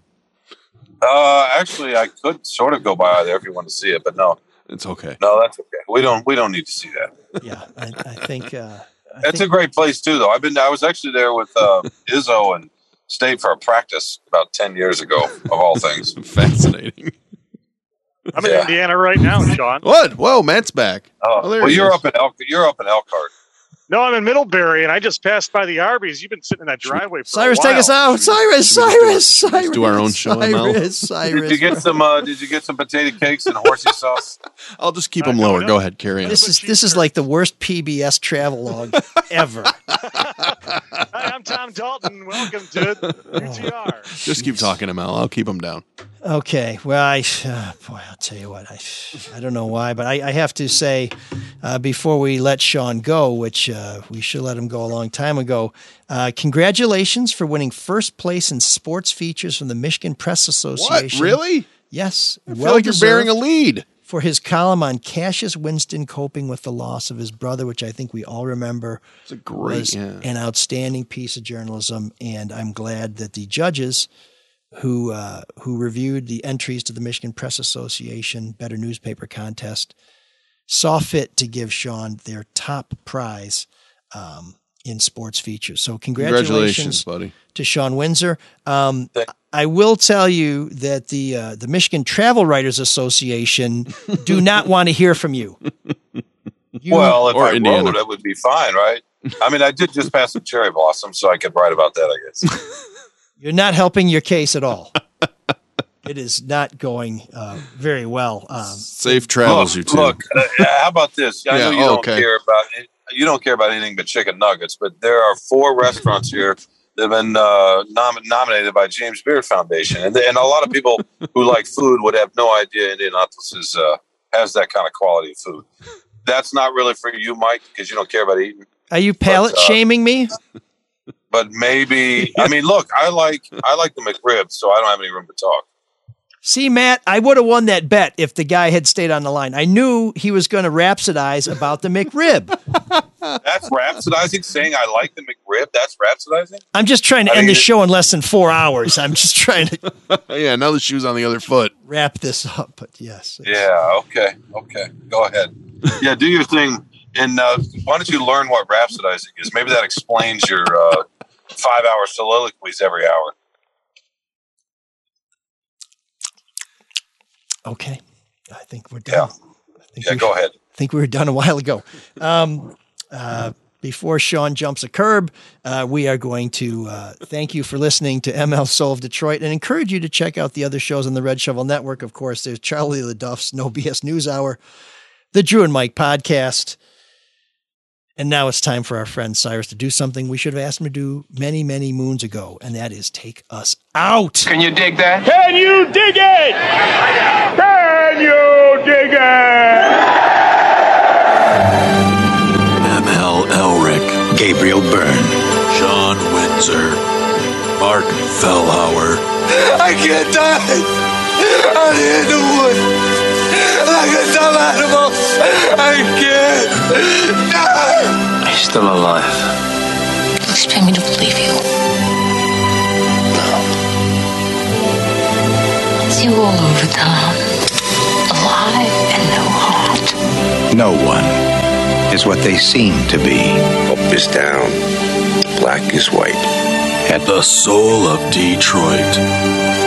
Uh, actually, I could sort of go by there if you want to see it, but no, it's okay. no, that's okay. We don't we don't need to see that. Yeah, I, I think. Uh, I It's think- a great place too, though. I've been. I was actually there with uh, Izzo and stayed for a practice about ten years ago, of all things. Fascinating. I'm in Indiana right now, Sean. What? Whoa, Matt's back. Oh, there well, you're up in Elk. You're up in Elkhart. No, I'm in Middlebury, and I just passed by the Arby's. You've been sitting in that driveway for Cyrus, a while. Cyrus, take us out. Cyrus, Should we Cyrus, do our- Cyrus. just do our own show, Cyrus, Cyrus. Did you get some? Uh, did you get some potato cakes and horsey sauce? I'll just keep them lower. Go ahead, carry on. This is this is like the worst PBS travel log ever. Hi, I'm Tom Dalton. Welcome to UTR. Just keep talking, Mel. I'll keep them down. Okay, well, I uh, boy, I'll tell you what, I I don't know why, but I, I have to say uh, before we let Sean go, which uh, we should let him go a long time ago. Uh, congratulations for winning first place in sports features from the Michigan Press Association. Really? Yes. I feel like you're bearing a lead. for his column on Cassius Winston coping with the loss of his brother, which I think we all remember. It's a great, yeah. an outstanding piece of journalism, and I'm glad that the judges who uh, who reviewed the entries to the Michigan Press Association Better Newspaper Contest saw fit to give Sean their top prize um, in sports features. So congratulations, Congratulations, buddy. to Sean Windsor. Um, I will tell you that the uh, the Michigan Travel Writers Association do not want to hear from you. You- well, if or I Indiana. wrote, it would be fine, right? I mean, I did just pass some cherry blossoms, so I could write about that. I guess. You're not helping your case at all. it is not going uh, very well. Um, Safe travels, you look, two. Look, uh, how about this? I know Yeah, you don't okay. care about you don't care about anything but chicken nuggets, but there are four restaurants here that have been uh, nom- nominated by James Beard Foundation, and, and a lot of people who like food would have no idea Indianapolis is, uh, has that kind of quality of food. That's not really for you, Mike, because you don't care about eating. are you palate uh, shaming me? But maybe I mean, look, I like I like the McRib, so I don't have any room to talk. See, Matt, I would have won that bet if the guy had stayed on the line. I knew he was going to rhapsodize about the McRib. That's rhapsodizing. Saying I like the McRib. That's rhapsodizing. I'm just trying to I end the show in less than four hours. I'm just trying to yeah, now the shoe's on the other foot. wrap this up. But yes, Yeah. Okay. Okay. Go ahead. Yeah. Do your thing. And uh, why don't you learn what rhapsodizing is? Maybe that explains your uh, five-hour soliloquies every hour. okay. I think we're done. I think Yeah. we- Go ahead. I think we were done a while ago. Um, uh, before Sean jumps a curb, uh, we are going to uh, thank you for listening to ML Soul of Detroit and encourage you to check out the other shows on the Red Shovel Network. Of course, there's Charlie LeDuff's No BS News Hour, the Drew and Mike podcast. And now it's time for our friend Cyrus to do something we should have asked him to do many, many moons ago, and that is take us out. Can you dig that? Can you dig it? Can you dig it? ML Elrick, Gabriel Byrne, Sean Windsor, Mark Fellhauer, I can't die out here in the woods like a dumb animal. I can't die. He's still alive. You expect me to believe you? No. It's you all over town. Alive and no heart. no one is what they seem to be. Up is down, black is white. At the soul of Detroit.